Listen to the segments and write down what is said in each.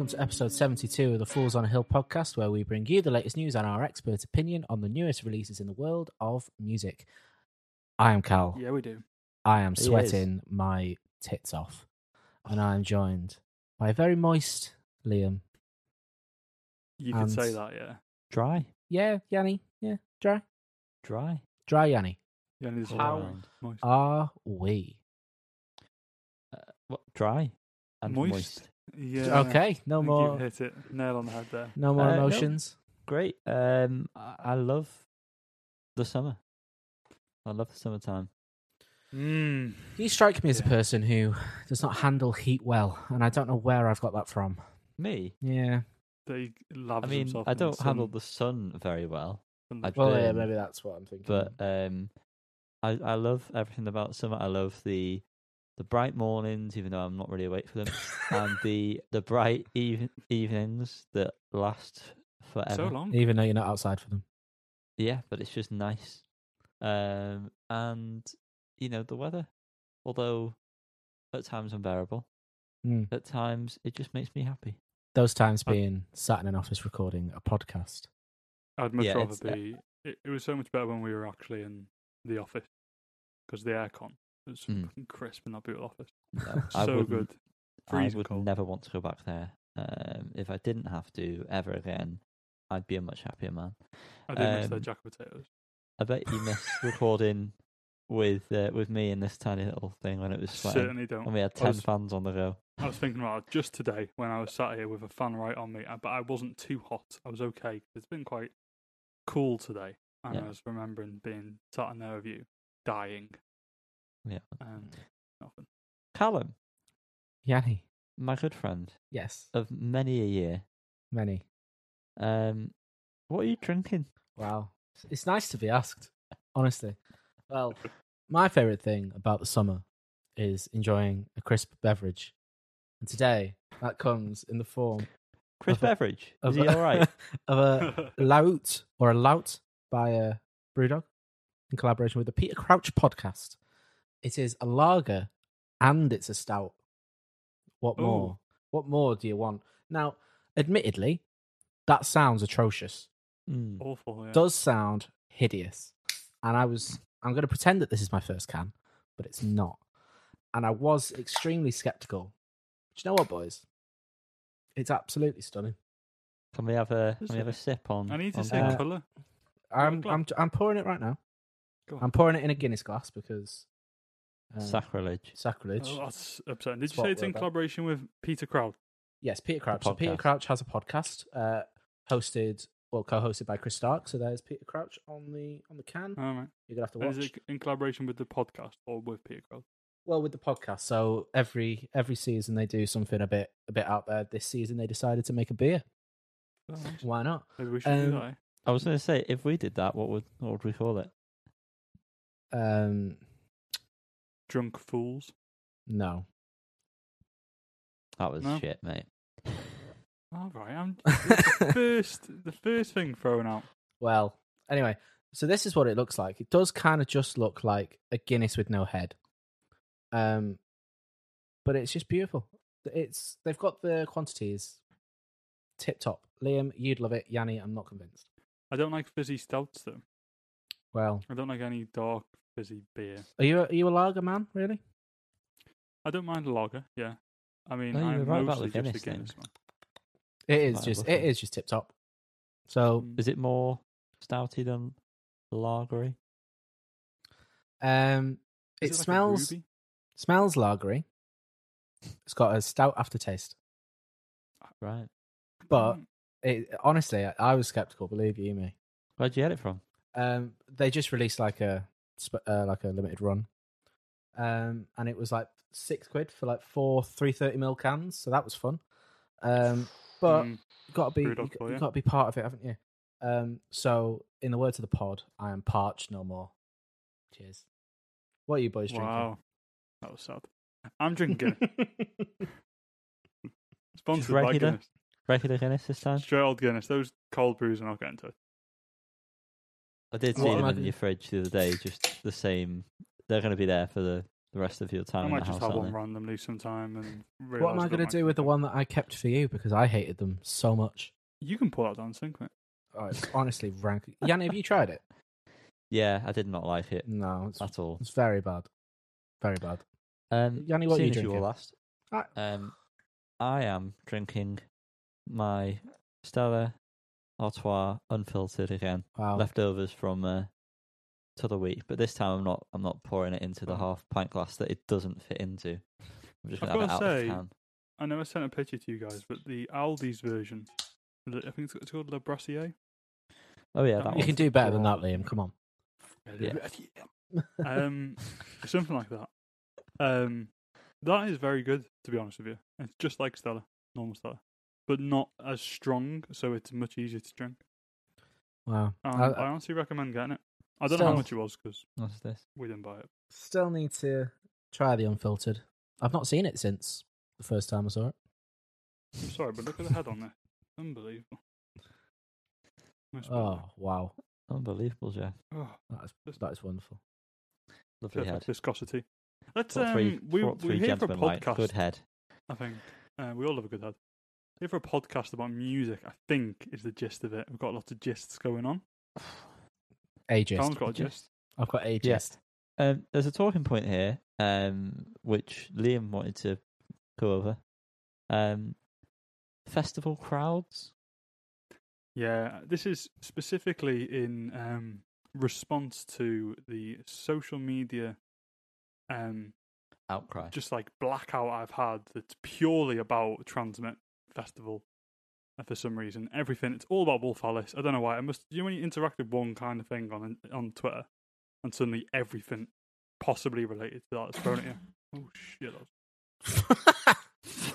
and welcome to episode 72 of the Fools on a Hill podcast, where we bring you the latest news and our expert opinion on the newest releases in the world of music. I am Cal. Yeah, we do. I am sweating my tits off, and I am joined by a very moist Liam. You could say that, yeah. Dry, Yeah, Yanni. Yeah, dry. dry. Dry Yanni. Yeah, there's All How- around. moist. Are we? What, dry and moist. Moist? Yeah. okay, I no think more. You've hit it. Nail on the head there. No more Uh, no. emotions. Great. Um, I, I love the summer. I love the summertime. Mm. You strike me as a Yeah. person who does not handle heat well, and I don't know where I've got that from. Me, Yeah. They laves I mean, himself I in don't handle the sun very well, and I the- Well, yeah, burn. maybe that's what I'm thinking. but um, I I love everything about summer. I love the the bright mornings, even though I'm not really awake for them, and the the bright even, evenings that last forever. so long. even though you're not outside for them. Yeah, but it's just nice. Um, and you know the weather, although at times unbearable, Hmm. at times it just makes me happy. Those times I- being sat in an office recording a podcast. I'd much Yeah, rather it's, uh, be. It, it was so much better when we were actually in the office because the aircon was Mm. fucking crisp in that beautiful office. No, so good. I would cold. never want to go back there. Um, if I didn't have to ever again, I'd be a much happier man. I did miss their um, jack potatoes. I bet you missed recording with uh, with me in this tiny little thing when it was sweating, Certainly don't. when we had ten was- fans on the go. I was thinking about it just today when I was sat here with a fan right on me, uh, but I wasn't too hot. I was okay. It's been quite cool today, and Yeah. I was remembering being sat in there with you, dying. Yeah. And nothing. Callum, Yanni. my good friend Yes. of many a year, Many. um, what are you drinking? Wow. It's nice to be asked, honestly. Well, my favourite thing about the summer is enjoying a crisp beverage. And today, that comes in the form Chris Of a- Beveridge, of is he a, all right? of a Laut or a Lout by uh, Brewdog in collaboration with the Peter Crouch podcast. It is a lager and it's a stout. What Ooh. more? What more do you want? Now, admittedly, that sounds atrocious. Mm. Awful. Yeah. Does sound hideous. And I was I'm going to pretend that this is my first can, but it's not. And I was extremely skeptical. Do you know what, boys? It's absolutely stunning. Can we have a, can we have a sip on? I need to on see? Uh, colour. I'm, I'm, I'm pouring it right now. Go on. I'm pouring it in a Guinness glass because uh, sacrilege. sacrilege. Oh, that's upsetting. Did That's you say it's in collaboration with Peter Crouch? Yes, Peter Crouch. So Peter podcast. Crouch has a podcast, uh, hosted well, co-hosted by Chris Stark. So there's Peter Crouch on the on the can. All right. You're gonna have to And watch. Is it in collaboration with the podcast or with Peter Crouch? Well, with the podcast, so every every season they do something a bit a bit out there. This season they decided to make a beer. Oh, nice. Why not? Maybe we should Um, do that. eh? I was going to say, if we did that, what would what would we call it? Um, Drunk fools. no. That was No? shit, mate. All right. I'm the first. The first thing thrown out. Well, anyway, so this is what it looks like. It does kind of just look like a Guinness with no head. Um, but it's just beautiful. It's they've got the quantities tip top. Liam, you'd love it. Yanni, I'm not convinced. I don't like fizzy stouts though. Well, I don't like any dark fizzy beer. are you a, are you a lager man? Really? I don't mind a lager. Yeah. I mean, No, I'm were right about mostly the just a Guinness Guinness thing. man. It is Right, just lovely. it is just tip top. So Mm. Is it more stouty than lagery? um, Is it like smells ruby? smells lagery. It's got a stout aftertaste, Right. but Mm. it, honestly, I, I was skeptical. Believe you me. Where'd you get it from? Um, they just released like a uh, like a limited run, um, and it was like six quid for like four three thirty ml cans. So that was fun. Um, but Mm. you got to be you, you you. got to be part of it, haven't you? Um, so in the words of the pod, I am parched no more. Cheers. What are you boys drinking? Wow. That was sad. I'm drinking Guinness. drinking? Sponsored by? Guinness. Regular Guinness this time? Straight old Guinness. Those cold brews are not getting to it. I did see am them in gonna- your fridge the other day, just the same. They're going to be there for the the rest of your time I in might the just house. have one aren't randomly sometime. And really What am I going to do with the one that I kept for you because I hated them so much? You can pull that down sync, mate. Oh, it's honestly rank. Yanni, have you tried it? Yeah, I did not like it No, it's, at all. it's very bad. Very bad. Um, Yanni, what are you as you were drinking? last, I- um, I am drinking my Stella Artois unfiltered again, Wow. leftovers from uh, t'other week. But this time I'm not. I'm not pouring it into the half pint glass that it doesn't fit into. I'm just I've gonna have it out gotta of say, can. I know I sent a picture to you guys, but the Aldi's version, I think it's it's called Le Brassier. Oh yeah, that that you can do better than that, Liam. Come on. Yeah. um, something like that. Um, that is very good, to be honest with you. It's just like Stella, normal Stella, but not as strong, so it's much easier to drink. Wow. Um, I- I, honestly recommend getting it. I don't know how much it was because What's this? we didn't buy it. Still need to try the unfiltered. I've not seen it since the first time I saw it. I'm sorry, but look at the head on there. Unbelievable. Nice bit. Oh wow, Unbelievable, Jeff. Oh, that is that is wonderful. Lovely head. viscosity. Let's What um, three, we what we're three here for a gentlemen like? podcast. Good head. I think uh, we all have a good head. Here for a podcast about music. I think is the gist of it. We've got lots of gists going on. A gist. Callum's got a Gist. gist. I've got a Yeah. gist. Um, there's a talking point here, um, which Liam wanted to go over. Um, festival crowds. Yeah, this is specifically in um, response to the social media, um, Outcry. just like blackout I've had that's purely about TRNSMT Festival. uh, For some reason, everything it's all about Wolf Alice. I don't know why. I must. You know when you interact with one kind of thing on on Twitter, and suddenly everything possibly related to that is thrown at you. Oh shit! That was,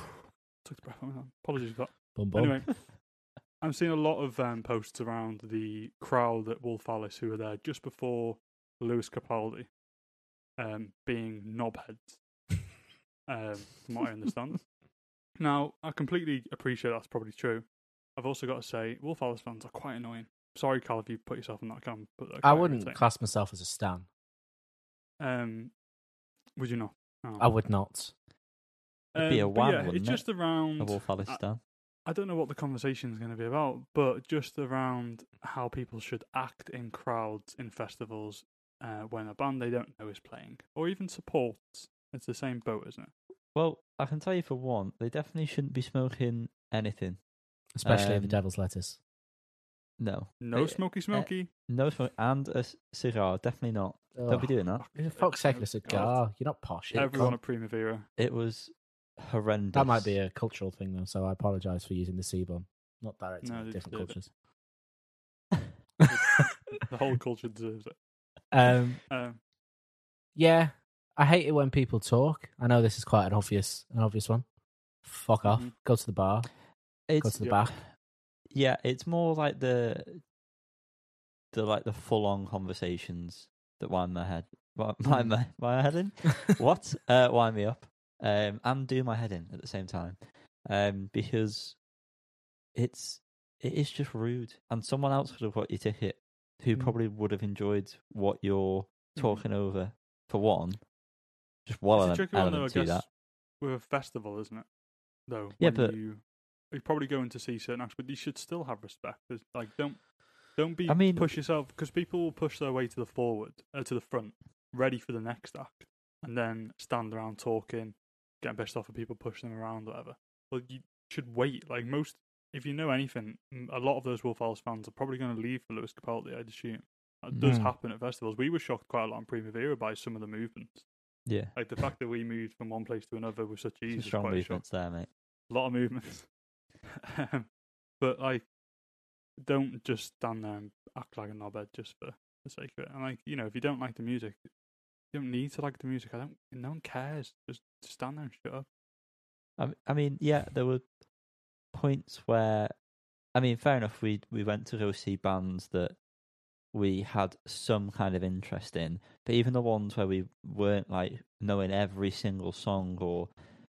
took the breath out of my hand. Apologies for that. Bum, bum. Anyway, I'm seeing a lot of um, posts around the crowd at Wolf Alice who were there just before Lewis Capaldi um, being knobheads, um, from what I understand. Now, I completely appreciate that's probably true. I've also got to say, Wolf Alice fans are quite annoying. Sorry, Cal, if you put yourself in that camp. But I wouldn't irritating. class myself as a stan. Um, would you not? Oh. I would not. It'd be a Um, but wham, yeah, it's it? just around A Wolf Alice I- stand. I don't know what the conversation is going to be about, but just around how people should act in crowds in festivals uh, when a band they don't know is playing, or even supports. It's the same boat, isn't it? Well, I can tell you for one, they definitely shouldn't be smoking anything. Especially the Um, devil's lettuce. No, No Eh, smoky smoky. no smoke, and a c- cigar. Definitely not. Don't be doing that. For fuck's sake, Oh, a God. cigar. You're not posh. Everyone can't- at Primavera. It was horrendous. That might be a cultural thing, though, so I apologise for using the C-bomb. Not directed No, at different cultures. The whole culture deserves it. um, Um, yeah, I hate it when people talk. I know this is quite an obvious, an obvious one. Fuck off. Mhm. Go to the bar. Go to the back. yeah, it's more like the the like the full on conversations that wind my head, wind my Mm. my, my head in. what uh, wind me up, um, and do my head in at the same time, um, because it's it is just rude, and someone else could have bought your ticket who Mm. probably would have enjoyed what you're Mhm. talking over for one. Just one it's a element, tricky one, though, I guess, that. with a festival, isn't it? Though, Yeah, but- you you're probably going to see certain acts, but you should still have respect. There's, like, don't don't be I mean- push yourself because people will push their way to the forward uh, to the front, ready for the next act, and then stand around talking, getting pissed off at people pushing them around, whatever. Well, you should wait. Like most, if you know anything, a lot of those Wolf Alice fans are probably going to leave for Lewis Capaldi. I'd assume that does Mm. happen at festivals. We were shocked quite a lot in Primavera by some of the movements. Yeah, Like the fact that we moved from one place to another with such some ease. was strong movements there, mate. A lot of movements. um, but like, don't just stand there and act like a knobhead just for the sake of it. And like, you know, if you don't like the music, you don't need to like the music. I don't. No one cares. Just stand there and shut up. I, I mean, yeah, there were points where, I mean, fair enough. We we went to go see bands that we had some kind of interest in, but even the ones where we weren't like knowing every single song or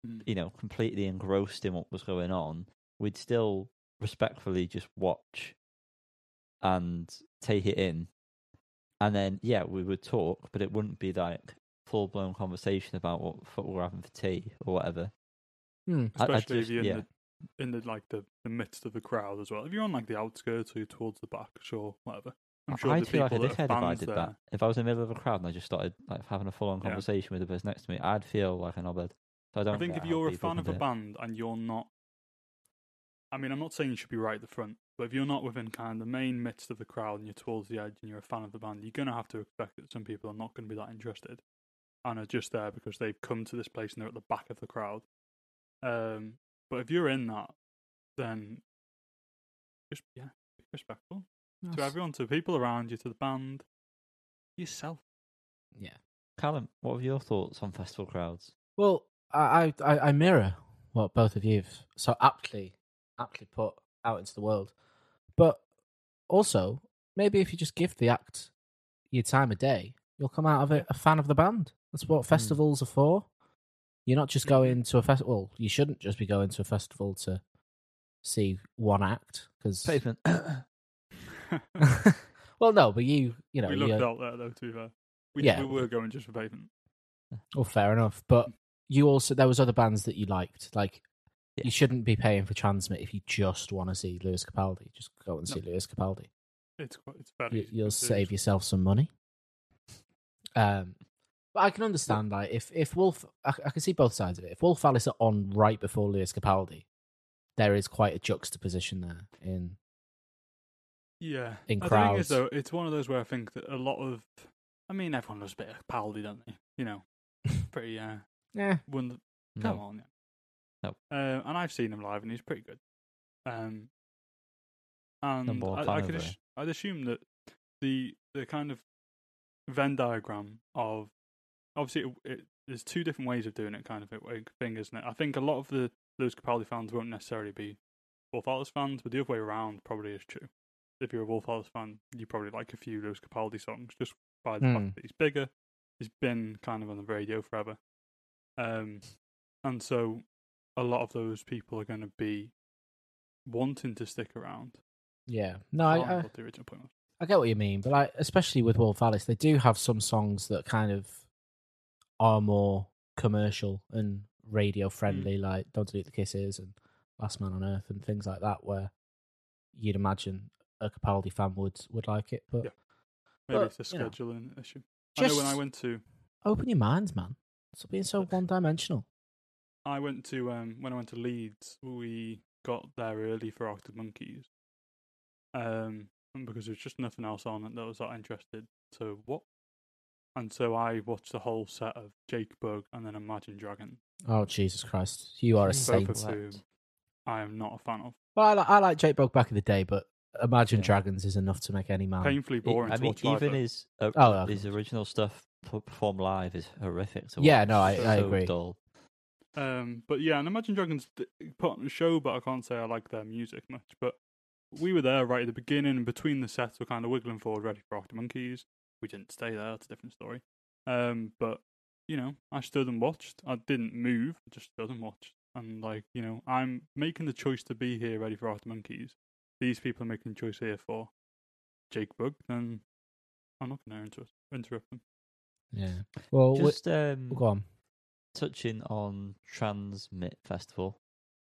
Mm. you know completely engrossed in what was going on, we'd still respectfully just watch and take it in, and then yeah, we would talk, but it wouldn't be like full blown conversation about what football we're having for tea or whatever. Hmm. I- I especially just- if you're in yeah. the in the like the, the midst of the crowd as well. If you're on like the outskirts or you're towards the back, sure, whatever. I'm sure I'd feel like a dickhead if I did there, that. If I was in the middle of a crowd and I just started like having a full on Yeah. conversation with the person next to me, I'd feel like an knobhead. So I don't I think if you're a fan of a band and you're not, I mean, I'm not saying you should be right at the front, but if you're not within kind of the main midst of the crowd and you're towards the edge and you're a fan of the band, you're gonna have to expect that some people are not going to be that interested and are just there because they've come to this place and they're at the back of the crowd. Um, but if you're in that, then just yeah, be respectful to everyone, to the people around you, to the band, yourself. Yeah. Callum, what are your thoughts on festival crowds? Well, I, I, I- I mirror what both of you've so aptly, aptly put out into the world. But also, maybe if you just give the act your time of day, you'll come out of it a fan of the band. That's what hmm. festivals are for. You're not just going to a festival. You shouldn't just be going to a festival to see one act because. Pavement. well, no, but you, you know, we looked out there though. To be fair, we, Yeah. we were going just for pavement. Oh, fair enough. But you also there was other bands that you liked. Like Yeah. you shouldn't be paying for TRNSMT if you just want to see Lewis Capaldi. Just go and No. see Lewis Capaldi. It's quite, it's very. You, you'll it's save yourself some money. Um, but I can understand like if if Wolf, I, I can see both sides of it. If Wolf Alice are on right before Lewis Capaldi, there is quite a juxtaposition there. In Yeah. in The thing is, crowds. though, it's one of those where I think that a lot of, I mean, everyone loves a bit of Paldy, don't they? You know, pretty. uh yeah, one. Come no. on, yeah. No. Uh, and I've seen him live, and he's pretty good. Um, and I, I could, ass- I'd assume that the the kind of Venn diagram of obviously it, it, there's two different ways of doing it, kind of thing, isn't it? I think a lot of the Lewis Capaldi fans won't necessarily be Wolf Alice fans, but the other way around probably is true. If you're a Wolf Alice fan, you probably like a few Lewis Capaldi songs just by the Hmm. fact that he's bigger. He's been kind of on the radio forever. Um, and so a lot of those people are going to be wanting to stick around. yeah. No, I I, can't remember I the original point was. I get what you mean, but like especially with Wolf Alice, they do have some songs that kind of are more commercial and radio friendly, like "Don't Delete the Kisses" and "Last Man on Earth" and things like that, where you'd imagine a Capaldi fan would would like it. But Yeah. Maybe But, it's a you know, scheduling issue. I know when I went to open your minds, man. Stop being so one dimensional. I went to um when I went to Leeds, we got there early for Arctic Monkeys. Um, because there was just nothing else on that was that interested to what. And so I watched the whole set of Jake Bugg and then Imagine Dragon. Oh Jesus Christ, you are a saint. Both of Wept. whom I am not a fan of. Well, I, li- I like Jake Bugg back in the day, but Imagine Yeah. Dragons is enough to make any man. Painfully boring I to mean, watch even though. his uh, Oh, okay. his original stuff p- performed live is horrific. To Yeah, watch. no, I- So I agree. Dull. Um, but yeah, and Imagine Dragons d- put on a show, but I can't say I like their music much. But we were there right at the beginning, and between the sets, we're kind of wiggling forward, ready for Arctic Monkeys. We didn't stay there; that's a different story. Um, but you know, I stood and watched. I didn't move; I just stood and watched. And like, you know, I'm making the choice to be here, ready for Arctic Monkeys. These people are making the choice here for Jake Bugg. Then I'm not going to inter- interrupt them. Yeah. Well, we- Just um, go on. touching on TRNSMT Festival,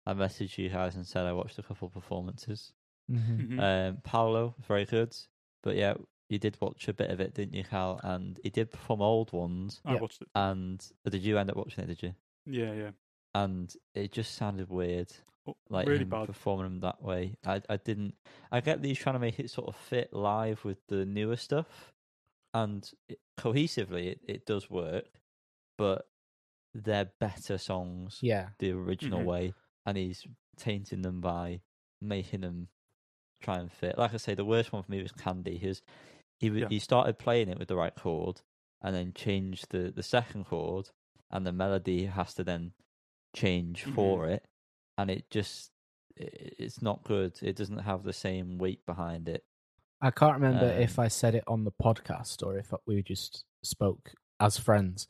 I messaged you guys and said I watched a couple performances. Mhm. Mhm. Um, Paolo very good, but yeah, you did watch a bit of it, didn't you, Cal? And he did perform old ones. I yeah. watched it. And uh, did you end up watching it? Did you? Yeah, yeah. And it just sounded weird, Oh, like really him bad. performing them that way. I I didn't. I get that he's trying to make it sort of fit live with the newer stuff, and it, cohesively it, it does work, but they're better songs Yeah. the original Mhm. way, and he's tainting them by making them try and fit. Like I say, the worst one for me was Candy. He was, he Yeah. he started playing it with the right chord, and then changed the the second chord, and the melody has to then change for it, and it just it's not good. It doesn't have the same weight behind it. I can't remember if Um, I said it on the podcast or if we just spoke as friends,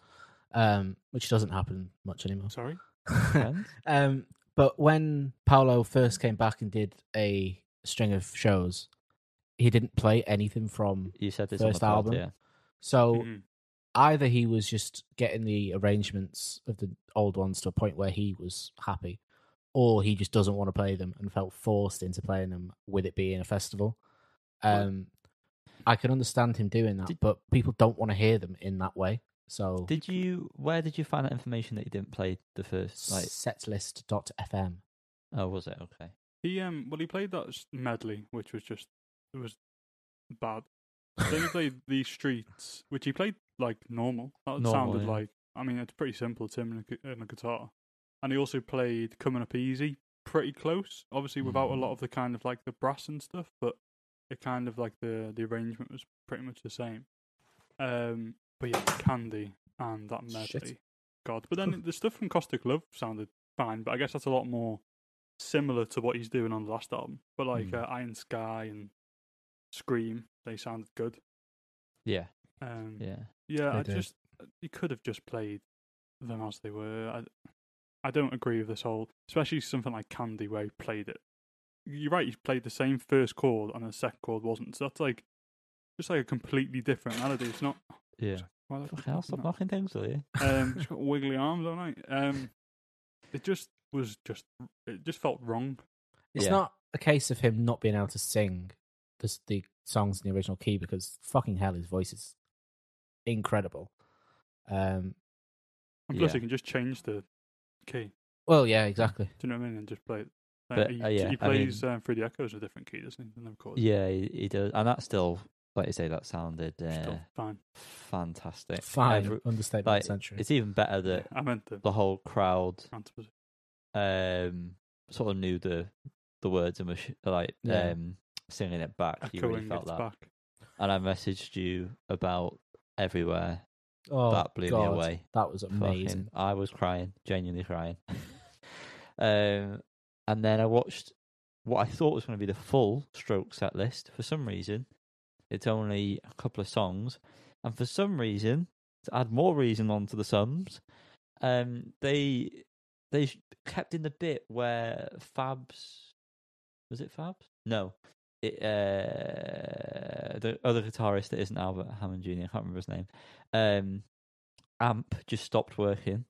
um, which doesn't happen much anymore. Sorry. Um, but when Paolo first came back and did a string of shows, he didn't play anything from. You said this First on the pod, album. yeah. So Mhm. either he was just getting the arrangements of the old ones to a point where he was happy, or he just doesn't want to play them and felt forced into playing them with it being a festival. Um, I can understand him doing that, Did- but people don't want to hear them in that way. So Did you? Where did you find that information that you didn't play the first? Like, setlist.fm. oh, was it okay? He um well he played that medley, which was just it was bad. then he played these streets, which he played like normal. That Normal, sounded yeah. like I mean it's pretty simple. It's him and a, and a guitar, and he also played coming up easy, pretty close. Obviously without a lot Mm. of the kind of like the brass and stuff, but it kind of like the the arrangement was pretty much the same. Um, but yeah, Candy and that medley, Shit. God. But then the stuff from Caustic Love sounded fine, but I guess that's a lot more similar to what he's doing on the last album. But like Hmm. uh, Iron Sky and Scream, they sounded good. Yeah, Um, yeah. yeah, They I did. just he could have just played them as they were. I, I don't agree with this whole, especially something like Candy where he played it. You're right, he played the same first chord and the second chord wasn't. So that's like just like a completely different melody. It's not. Yeah. Why the Fuck fuck hell, stop that? knocking things, will you? Um, it's got wiggly arms, don't I? Um, it just was just it just felt wrong. It's Yeah. not a case of him not being able to sing the, the songs in the original key because fucking hell, his voice is incredible. Um, And plus, Yeah. you can just change the key. well, yeah, exactly. Do you know what I mean? And just play it. Uh, But, he, uh, yeah, he I mean- plays um, through the echoes a different key, doesn't he? Than the chords. Yeah, he, he does, and that still, like you say, that sounded uh, Still fine. fantastic. Fine, Every- understatement like, century. it's even better that I meant the the whole crowd um sort of knew the the words and was sh- like Yeah. um singing it back. You really felt that, back. and I messaged you about everywhere. Oh, that blew me away. That was Fucking- amazing. I was crying, genuinely crying. um, and then I watched what I thought was going to be the full stroke set list. For some reason, it's only a couple of songs, and for some reason, to add more reason onto the sums, um, they they kept in the bit where Fabs was it Fabs? No. It, uh, the other guitarist that isn't Albert Hammond Jr. I can't remember his name. Um, amp just stopped working,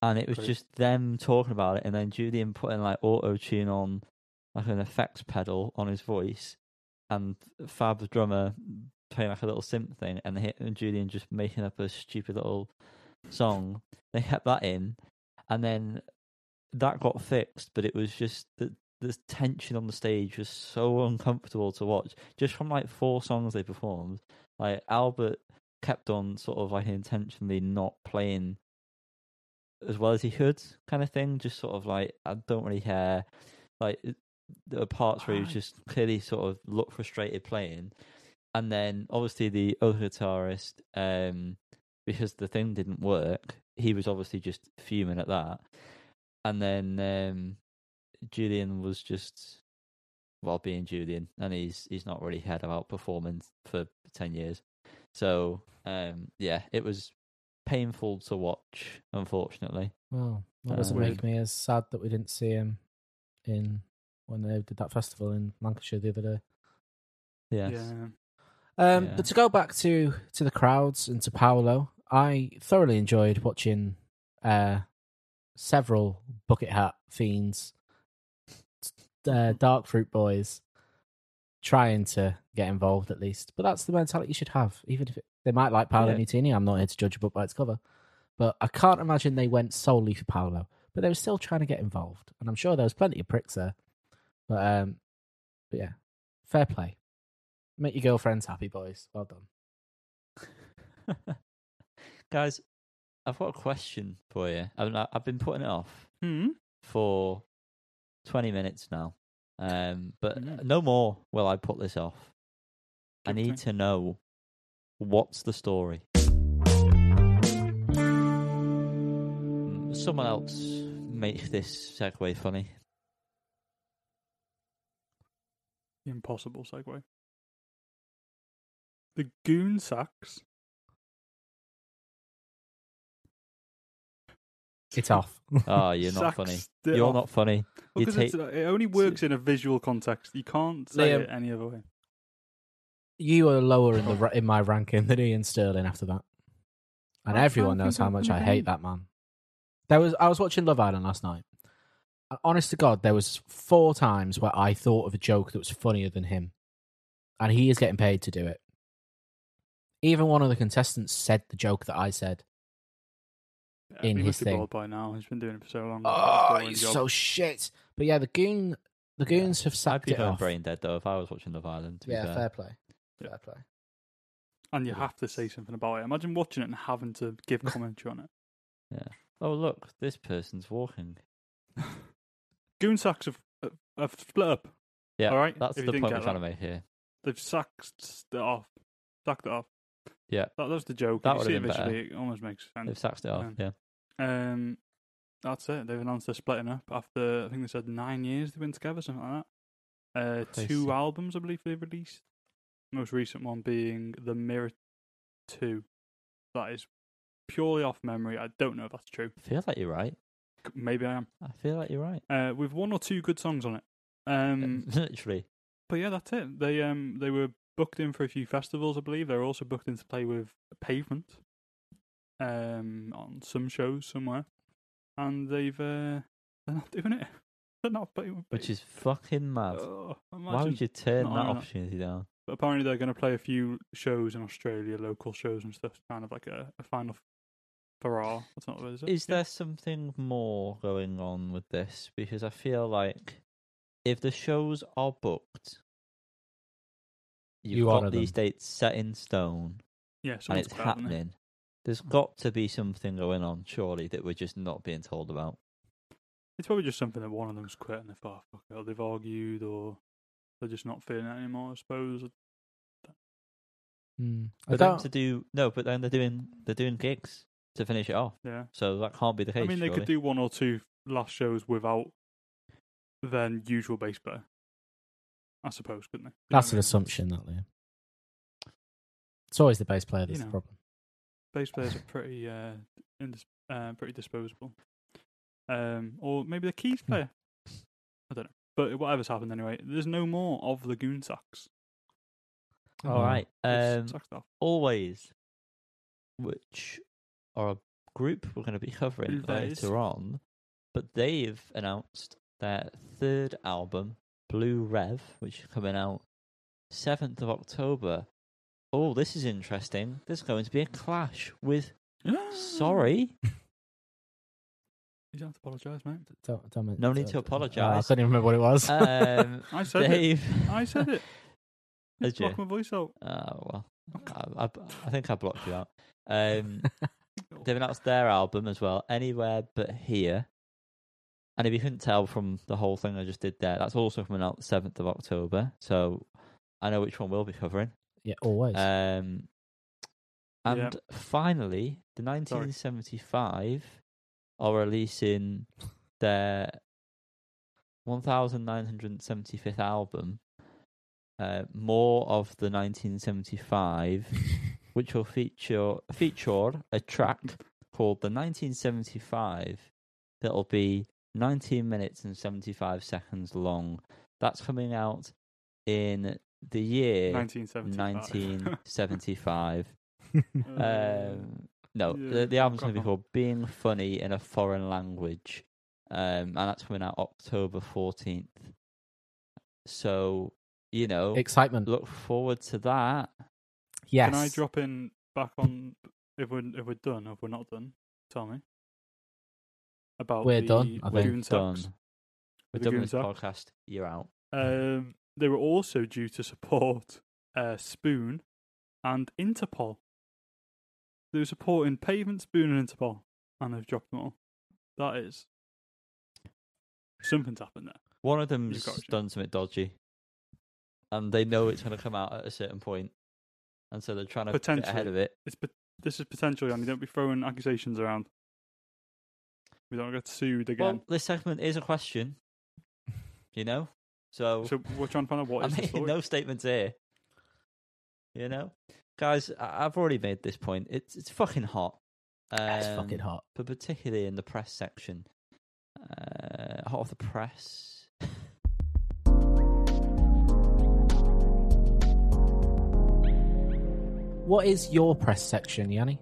and it was Great. just them talking about it, and then Julian putting like auto tune on, like an effects pedal on his voice, and Fab's drummer playing like a little synth thing, and, he, and Julian just making up a stupid little song. They kept that in, and then that got fixed, but it was just the the tension on the stage was so uncomfortable to watch. Just from like four songs they performed, like Albert kept on sort of like intentionally not playing as well as he could, kind of thing. Just sort of like I don't really care. Like there were parts where he was just clearly sort of looked frustrated playing, and then obviously the other guitarist, um, because the thing didn't work, he was obviously just fuming at that. And then um, Julian was just well being Julian, and he's he's not really cared about performing for ten years. So um, yeah, it was painful to watch. Unfortunately, Well, that doesn't Weird. make me as sad that we didn't see him in when they did that festival in Lancashire the other day. yes. Yeah. Um, Yeah. But to go back to to the crowds and to Paolo, I thoroughly enjoyed watching uh, several bucket hat fiends, uh, dark fruit boys, trying to get involved at least. But that's the mentality you should have, even if it, they might like Paolo Yeah. Nutini. I'm not here to judge a book by its cover, but I can't imagine they went solely for Paolo. But they were still trying to get involved, and I'm sure there was plenty of pricks there. But um, but yeah, fair play. Make your girlfriends happy, boys. Well done. Guys, I've got a question for you. I've, I've been putting it off Hmm. for 20 minutes now. Um, but Mhm. no more will I put this off. I need to know what's the story. Someone else make this segue funny. Impossible segue. The goon sax. It's off. Oh, you're not Sax funny. it You're off. not funny. Well, you 'cause take- it's, uh, it only works in a visual context. You can't say Liam. it any other way. you are lower in the ra- in my ranking than Iain Stirling after that, and I- I everyone knows think how I'm much I go- hate that man. There was I was watching Love Island last night. and Honest to God, there was four times where I thought of a joke that was funnier than him, and he is getting paid to do it. Even one of the contestants said the joke that I said. Yeah, in he his must be thing. bored by now. He's been doing it for so long. Oh, he's job. so shit. But yeah, the goon, the goons have I'd sacked be it going off. brain dead though if I was watching Love Island. To be Yeah, fair. fair play. Yeah. Fair play. and you have to say something about it. Imagine watching it and having to give commentary on it. Yeah. Oh look, this person's walking. Goon Sax have, have- have split up. Yeah, All right, that's if the point didn't we're get trying to make here. They've sacked it off. Sacked it off. Yeah. That, that's the joke. That would've it been better. it almost makes sense. They've sacked it off. Yeah. Yeah. Um, that's it. They've announced they're splitting up after I think they said nine years they've been together, something like that. Uh, Crazy. two albums, I believe they've released. Most recent one being The Mirror Two. That is purely off memory. I don't know if that's true. I feel like you're right. Maybe I am. I feel like you're right. Uh, with one or two good songs on it. Um, Literally. but yeah, that's it. They um they were booked in for a few festivals, I believe. They're also booked in to play with Pavement, um, on some shows somewhere, and they've uh they're not doing it. They're not playing with Which is fucking mad. Oh, Why would you turn that on that. opportunity down? But apparently they're going to play a few shows in Australia, local shows and stuff, kind of like a, a final hurrah. That's not what it is. it? Is Yeah. there something more going on with this? Because I feel like if the shows are booked, you've You got these them. dates set in stone Yeah, and it's it's it, happening. There's mm. got to be something going on, surely, that we're just not being told about. It's probably just something that one of them's quit and they thought, "Oh, fuck it," or they've argued, or they're just not feeling it anymore. I suppose. I But hmm. then don't. to do no, but then they're doing they're doing gigs to finish it off, Yeah. so that can't be the case. I mean, they surely. could do one or two last shows without their usual bass player. I suppose, couldn't they? That's an assumption, that Liam. It's always the bass player that's You the problem. Bass players are pretty, uh, indis- uh, pretty disposable. Um, or maybe the keys Hmm. player. I don't know. But whatever's happened anyway, there's no more of the Goon Sax. All right. Um, sacked off. Alvvays, which are a group we're going to be covering Alvvays. later on, but they've announced their third album, Blue Rev, which is coming out seventh of October. Oh, this is interesting. There's going to be a clash with Sorry. You don't have to apologise, mate. Don't, don't, No need to Oh, I apologise. couldn't even remember what it was. Um, I said it. Dave. I said it. Did you? Block my voice out. Oh well, I, I, I think I blocked you out. Um, they've announced their album as well, Anywhere But Here. And if you couldn't tell from the whole thing I just did there, that's also coming out the seventh of October. So I know which one we'll be covering. yeah, Alvvays. Um, and Yeah. finally, the 1975 are releasing their 1975th album. Uh, more of the 1975, which will feature feature a track called the 1975 that'll be 19 minutes and 75 seconds long. That's coming out in the year 1975. 1975. Um, no, Yeah, the, the album's going to be called Being Funny in a Foreign Language. Um, and that's coming out October 14th. So, you know, Excitement. look forward to that. yes. Can I drop in back on if we're if we're done or if we're not done? Tell me about We're the done, I think. We're Goon done. We're The done Goon with this Sacks. podcast. You're out. Um, they were also due to support uh, Spoon and Interpol. They were supporting Pavement, Spoon, and Interpol, and they've dropped them all. That is something's happened there. One of them's You've got to. done something dodgy. And they know it's going to come out at a certain point, And so they're trying to get ahead Potentially. of it. It's this is potential, Yanni. Don't be throwing accusations around. We don't get sued again. Well, this segment is a question. You know? So, so we're trying to find out what I'm is the making story. no statements here. You know? Guys, I- I've already made this point. It's it's fucking hot. Uh it's fucking Um, hot. But particularly in the press section. Uh, hot off the press. what is your press section, Yanni?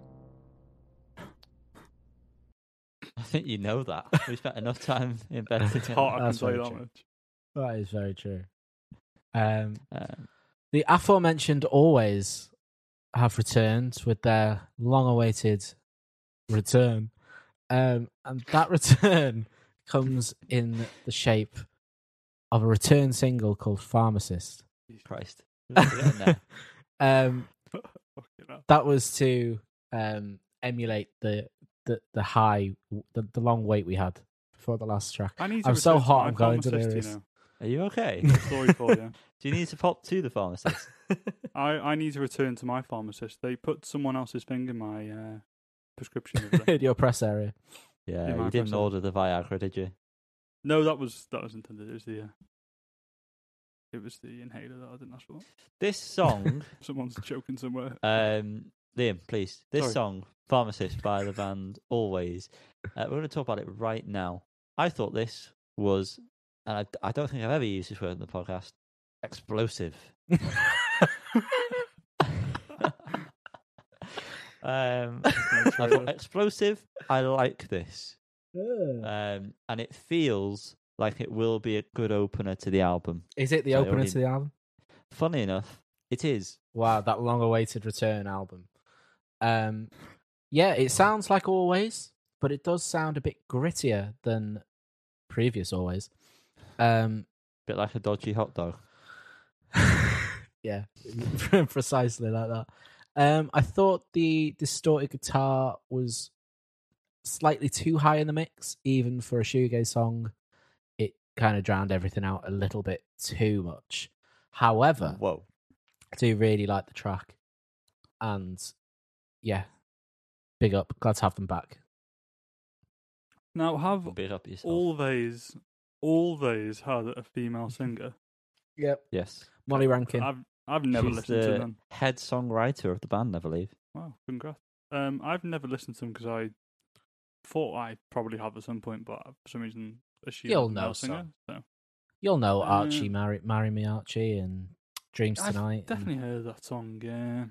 I think you know that. We spent enough time in bed It's together. hot, I can That's tell you very that true. much. That is very true. Um, Um, the aforementioned Alvvays have returned with their long-awaited return, um, and that return comes in the shape of a return single called "Pharmacist." Christ. We're um, Fucking hell. that was to um, emulate the, the the high, the, the long wait we had before the last track. I need to I'm so return to hot, I'm going pharmacist, delirious. You know. Are you okay? Story for you. Do you need to pop to the pharmacist? I, I need to return to my pharmacist. They put someone else's thing in my uh, prescription. in your press area. Yeah, Yeah, you didn't person. order the Viagra, did you? no, that was that was intended. It was the uh, it was the inhaler that I didn't ask for. This song, Someone's choking somewhere. um, Liam, please. This Sorry. song, Pharmacist by the band Alvvays. Uh, we're going to talk about it right now. I thought this was, and I, I don't think I've ever used this word in the podcast, explosive. um, I thought explosive. I like this, um, and it feels like it will be a good opener to the album. Is it the So opener already- to the album? Funny enough, it is. Wow, that long-awaited return album. Um, yeah, it sounds like Alvvays, but it does sound a bit grittier than previous Alvvays. Um, bit like a dodgy hot dog. yeah, precisely like that. Um, I thought the distorted guitar was slightly too high in the mix, even for a shoegaze song. It kind of drowned everything out a little bit too much. However, Whoa. I do really like the track, and yeah, big up. Glad to have them back. Now, have Big up yourself. Alvvays always had a female singer? Yep, yes. Molly Rankin. I've I've never She's listened to the them. head songwriter of the band, I believe. Wow, congrats. Um, I've never listened to them because I thought I probably have at some point, but for some reason assumed You'll a male know singer. some. So You'll know Uh, Archie, marry, marry me, Archie, and Dreams I've Tonight. and- definitely heard that song. Yeah.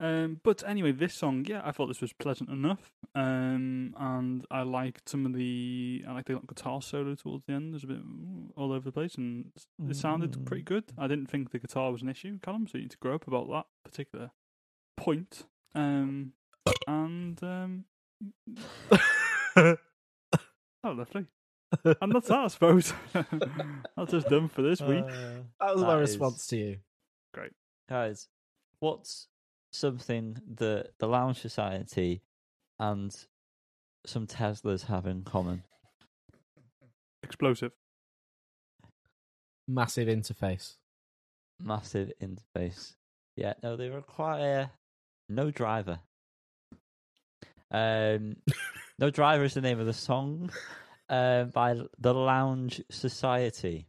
Um, but anyway, this song, yeah, I thought this was pleasant enough. Um, and I liked some of the, I liked the guitar solo towards the end. There's a bit all over the place, and it sounded pretty good. I didn't think the guitar was an issue, Callum. So you need to grow up about that particular point. Um, and um, oh, lovely. And that's that, I suppose. that's just done for this week. That was my That response to you. Great guys, what's something that the Lounge Society and some Teslas have in common? Explosive. Massive interface. Massive interface. Yeah, no, they require no driver. Um, no driver is the name of the song um, by the Lounge Society.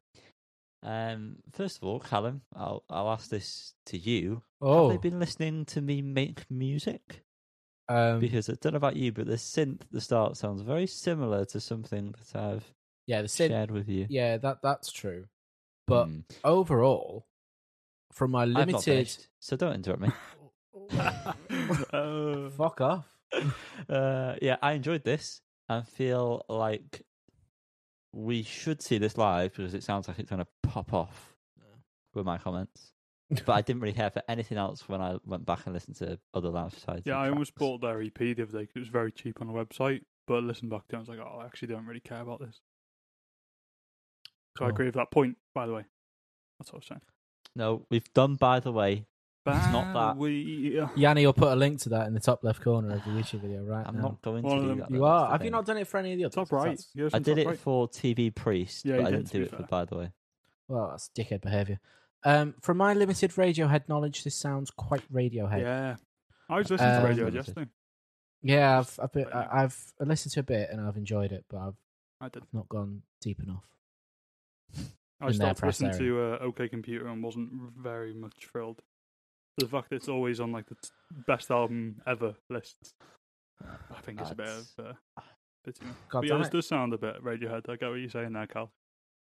Um, first of all, Callum, I'll I'll ask this to you. Oh, Have they been listening to me make music? um, Because I don't know about you, but the synth at the start sounds very similar to something that I've yeah, the synth. shared with you. Yeah, that that's true. But Hmm. overall, from my I've not limited, finished, so don't interrupt me. Uh, fuck off. uh, yeah, I enjoyed this and feel like we should see this live because it sounds like it's going to pop off with my comments. But I didn't really care for anything else when I went back and listened to other Lounge Society. yeah, I almost bought their EP the other day because it was very cheap on the website. But I listened back to it, I was like, oh, I actually don't really care about this. So I oh. agree with that point, by the way. That's what I was saying. No, we've done, by the way. It's not that. We, Yanni will put a link to that in the top left corner of the YouTube video right I'm now. not going to One of do that. you though, that's are. the Have you thing. not done it for any of the others? top right. That's- Yours I is did top it right. for TV Priest, Yeah, but I did, didn't to do be it for fair. By the Way. Well, that's dickhead behaviour. Um, from my limited Radiohead knowledge, this sounds quite Radiohead. Yeah. I was listening Um, to Radiohead yesterday. Yeah, I've I've, been, yeah. I- I've listened to a bit and I've enjoyed it, but I've I did. not gone deep enough. I in their started press listening to uh, OK Computer and wasn't very much thrilled. The fact that it's always on like the t- best album ever lists, I think it's a bit of uh, bit too much. God But yeah, this it. does sound a bit Radiohead. I get what you're saying there, Cal.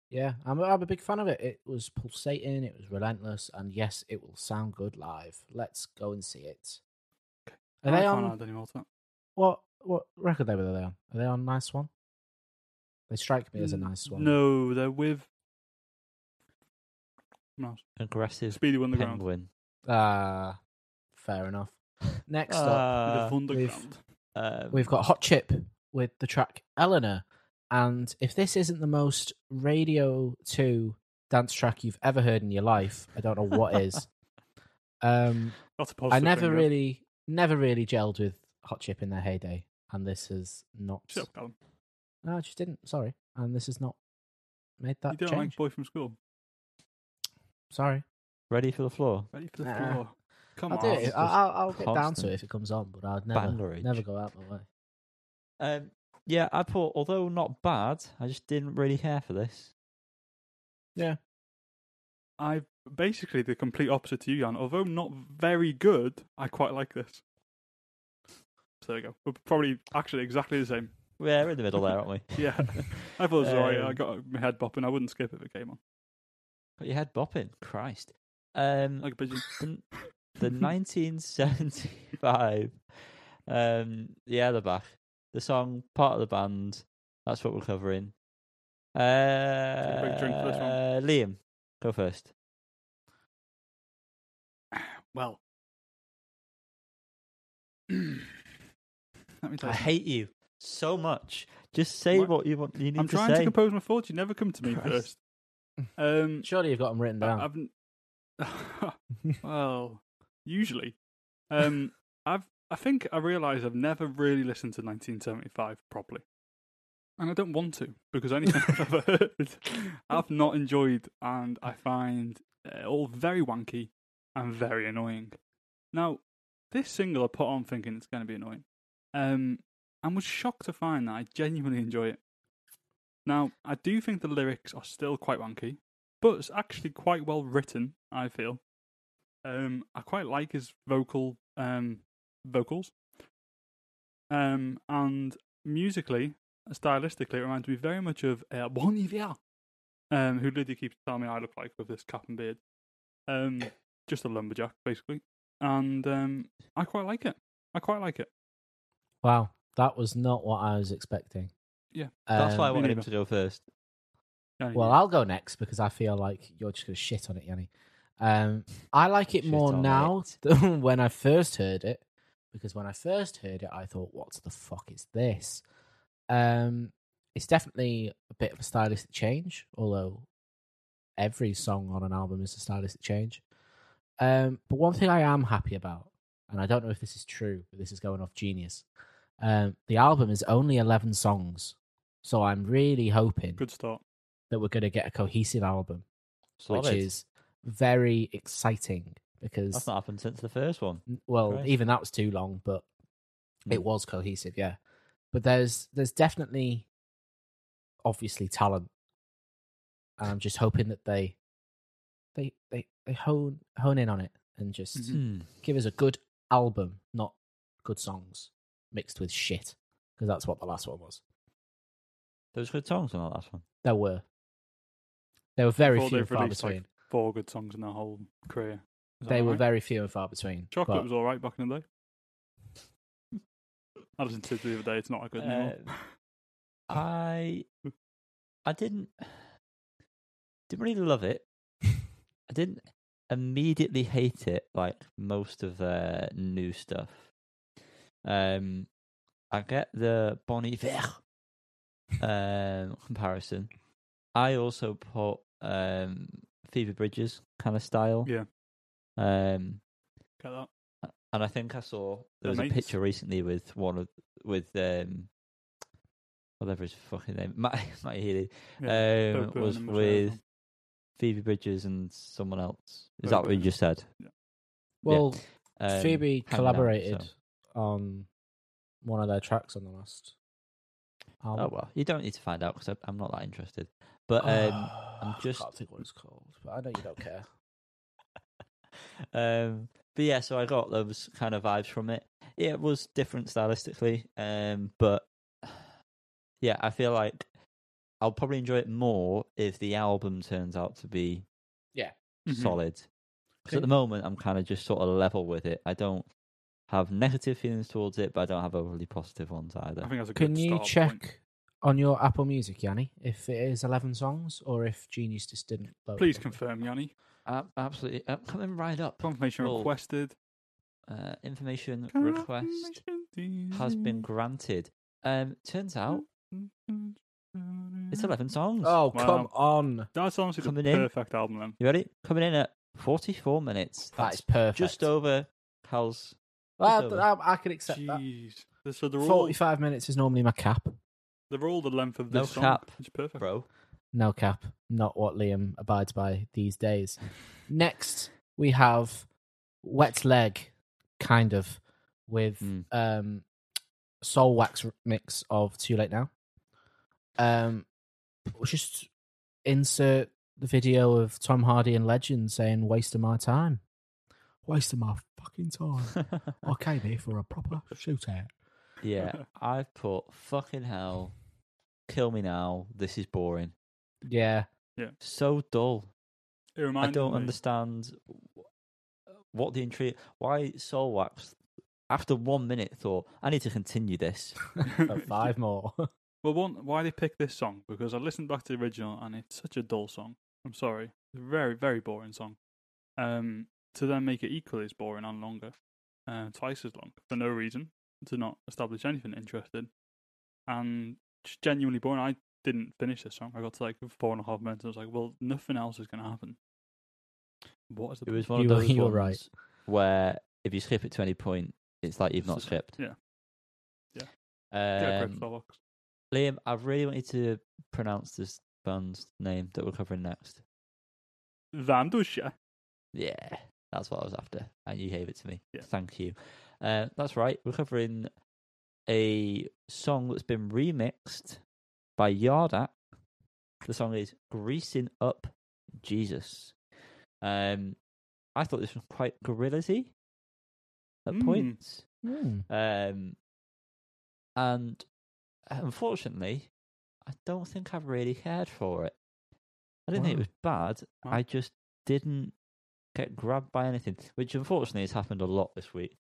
Yeah, I'm, I'm a big fan of it. It was pulsating, it was relentless, and yes, it will sound good live. Let's go and see it. Are I they can't on add any more to that. what what record label are they on? Are they on Nice One? They strike me as a nice one. No, they're with. No, Aggressive Speedy Wunderground. penguin. Ah, fair enough. Next up, Uh, the Underground. um, we've got Hot Chip with the track Eleanor. And if this isn't the most Radio 2 dance track you've ever heard in your life, I don't know what is. Um, That's a I positive never thing, yeah. really, never really gelled with Hot Chip in their heyday, and this has not. Shut up, Callum. No, I just didn't. Sorry, and this has not made that You don't change. like Boy from School? Sorry, ready for the floor. Ready for the Nah. floor? Come I'll on. do it. I'll, I'll, I'll get down to constant it if it comes on, but I'd never, bangerage. never go out my way. Um, yeah, I thought although not bad, I just didn't really care for this. Yeah. I basically the complete opposite to you, Jan. Although not very good, I quite like this. So there you go. We're probably actually exactly the same. Yeah, we're in the middle there, aren't we? Yeah, I thought it was alright. I Um, got my head bopping. I wouldn't skip it if it came on. Got your head bopping. Christ. Um, Like a pigeon. the, the 1975. Um, yeah, they're back. The song part of the band. That's what we're covering. Uh, a big drink for this one. Liam, go first. Well, let me tell I hate you so much. Just say What? what you want. You need I'm to trying say. to compose my thoughts. You never come to me Christ. first. Um, Surely you've got them written down. I've well, usually, um, I've I think I realise I've never really listened to 1975 properly, and I don't want to because anything I've ever heard, I've not enjoyed, and I find uh, all very wanky and very annoying. Now, this single I put on thinking it's going to be annoying, um, and was shocked to find that I genuinely enjoy it. Now, I do think the lyrics are still quite wanky, but it's actually quite well written. I feel. Um, I quite like his vocal um vocals. Um, and musically, stylistically, it reminds me very much of uh, Bon Iver, um, who Lydia keeps telling me I look like with this cap and beard. Um, just a lumberjack, basically, and um, I quite like it. I quite like it. Wow, that was not what I was expecting. Yeah. That's why I Um, wanted him neither. to go first. Well. I'll go next because I feel like you're just going to shit on it, Yanni. Um, I like it Shit more now it. than when I first heard it because when I first heard it, I thought, "What the fuck is this?" Um, it's definitely a bit of a stylistic change, although every song on an album is a stylistic change. Um, but one thing I am happy about, and I don't know if this is true, but this is going off Genius. Um, the album is only eleven songs, so I'm really hoping good start. That we're going to get a cohesive album, Solid. which is very exciting because That's not happened since the first one. well, Christ. even that was too long, but it Mm. was cohesive, yeah. But there's there's definitely obviously talent, and I'm just hoping that they they they they hone hone in on it and just Mhm. Hmm. give us a good album, not good songs mixed with shit, because that's what the last one was. Those good songs on that last one. There were there were very thought few and far released, like, between. Four good songs in their whole career. Is they were right? very few and far between. Chocolate but- was all right back in the day. I listened to it the other day. It's not that good anymore. Um, I I didn't didn't really love it. I didn't immediately hate it like most of their new stuff. Um, I get the Bon Iver um, comparison. I also put um, Phoebe Bridgers kind of style. Yeah. Um, Get that? and I think I saw there They're was a mates. picture recently with one of with um whatever his fucking name Matt Matt Healy Yeah. um, Bo Burnham was was there as with well. Phoebe Bridgers and someone else. Is Bo that what you Burnham. just said? Well, Um, Phoebe hanging out, collaborated so- on one of their tracks on the last album. Oh well, you don't need to find out because I'm not that interested. But um, I'm just I can't think what it's called, but I know you don't care. um, but yeah, so I got those kind of vibes from it. It was different stylistically, um, but yeah, I feel like I'll probably enjoy it more if the album turns out to be yeah solid. Because Okay. at the moment, I'm kind of just sort of level with it. I don't have negative feelings towards it, but I don't have overly positive ones either. I think that's a Can you check point. On your Apple Music, Yanni, if it is 11 songs or if Genius just didn't load it Please confirm, Yanni. Ab- absolutely. Uh, coming right up. Confirmation Well, requested. Uh, information request has been granted. Um, turns out it's 11 songs. Oh, Wow. come on. That's honestly the Coming in. perfect album then. You ready? Coming in at 44 minutes. That That's perfect. just over Cal's. Well, just over. I, I can accept that. Jeez. So they're all, 45 minutes is normally my cap. They're all the length of No this song. cap, It's perfect. Bro. No cap. Not what Liam abides by these days. Next, we have Wet Leg, kind of, with Mm. um, Soulwax mix of Too Late Now. Um, we'll just insert the video of Tom Hardy and Legend saying, Wasting my time. Wasting my fucking time. I came here for a proper shootout. Yeah, I've put fucking hell. Kill me now. This is boring. Yeah. Yeah. So dull. It I don't me. understand what the intrigue. Why Soulwax? After one minute, thought I need to continue this. For five more. Well, one, why they pick this song? Because I listened back to the original and it's such a dull song. I'm sorry, it's a very very boring song. Um, to then make it equally as boring and longer, uh, twice as long for no reason to not establish anything interesting, and just genuinely boring. I didn't finish this song. I got to like four and a half minutes. and I was like, well, nothing else is going to happen. What is the It was one of those you ones right. where if you skip it to any point, it's like you've not skipped. yeah. Yeah. Get a grip, Um. Liam, I really want you to pronounce this band's name that we're covering next. Van Dusha. Yeah, that's what I was after, and you gave it to me. Yeah. Thank you. Uh, that's right. We're covering a song that's been remixed by Yard Act. The song is "Greasing Up Jesus." Um, I thought this was quite gorilla-y at Mm. points. Hmm. Um, and unfortunately, I don't think I've really cared for it. I didn't think it was bad. Wow. I just didn't get grabbed by anything, which unfortunately has happened a lot this week.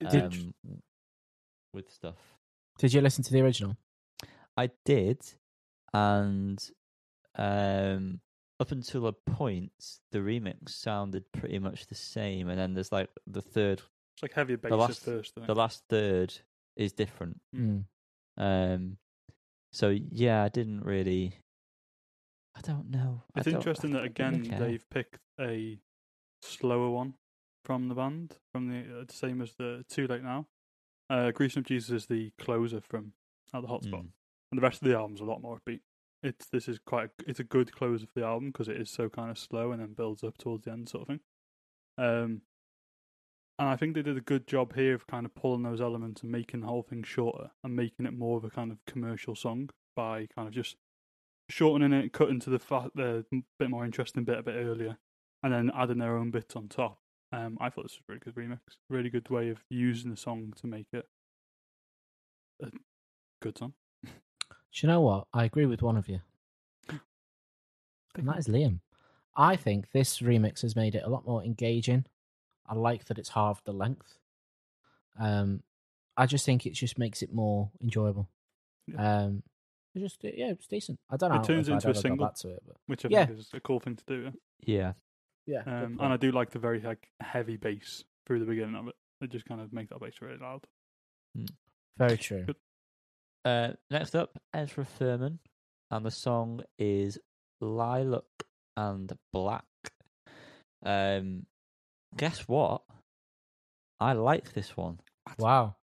Did- Um, with stuff, Did you listen to the original? I did, and um, up until a point, the remix sounded pretty much the same, and then there's like the third, It's like heavier bass the last- at first. The last third is different. Hmm. Um, so yeah, I didn't really. I don't know. It's don't- interesting that again they've picked a slower one from the band, from the uh, same as the Too Late Now. Uh, Greasing Up Jesus is the closer from at the Hotspot, Mm. and the rest of the album's a lot more upbeat. It's this is quite a, it's a good closer for the album because it is so kind of slow and then builds up towards the end, sort of thing. Um, and I think they did a good job here of kind of pulling those elements and making the whole thing shorter and making it more of a kind of commercial song by kind of just shortening it, cutting to the fa- the bit more interesting bit a bit earlier, and then adding their own bits on top. Um, I thought this was a really good remix, really good way of using the song to make it a good song. Do you know what? I agree with one of you, and that is Liam. I think this remix has made it a lot more engaging. I like that it's halved the length. Um, I just think it just makes it more enjoyable. Um, it just yeah, it's decent. I don't know. It turns into a single. to it, but which I Yeah. think is a cool thing to do. Yeah, yeah, Um, and I do like the very like heavy bass through the beginning of it. They just kind of make that bass really loud. very true. Good. Uh, next up, Ezra Furman, and the song is Lilac and Black. Um, guess what? I like this one. Wow.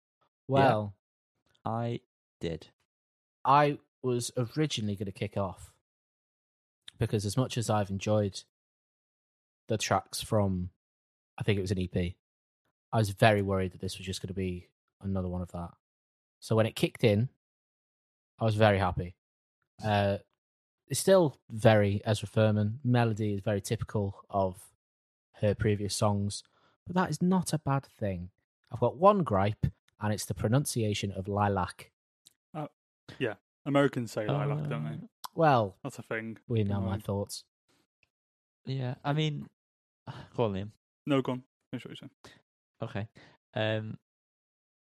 Well, I did. I was originally going to kick off because as much as I've enjoyed the tracks from, I think it was an EP, I was very worried that this was just going to be another one of that. So when it kicked in, I was very happy. Uh, it's still very Ezra Furman. Melody is very typical of her previous songs, but that is not a bad thing. I've got one gripe, and it's the pronunciation of lilac. Yeah. Americans say lilac, don't Uh, they? Well, That's a thing. we know my thoughts. Yeah, I mean, go on, Liam. No, go on. Finish what you're saying. Okay. Um,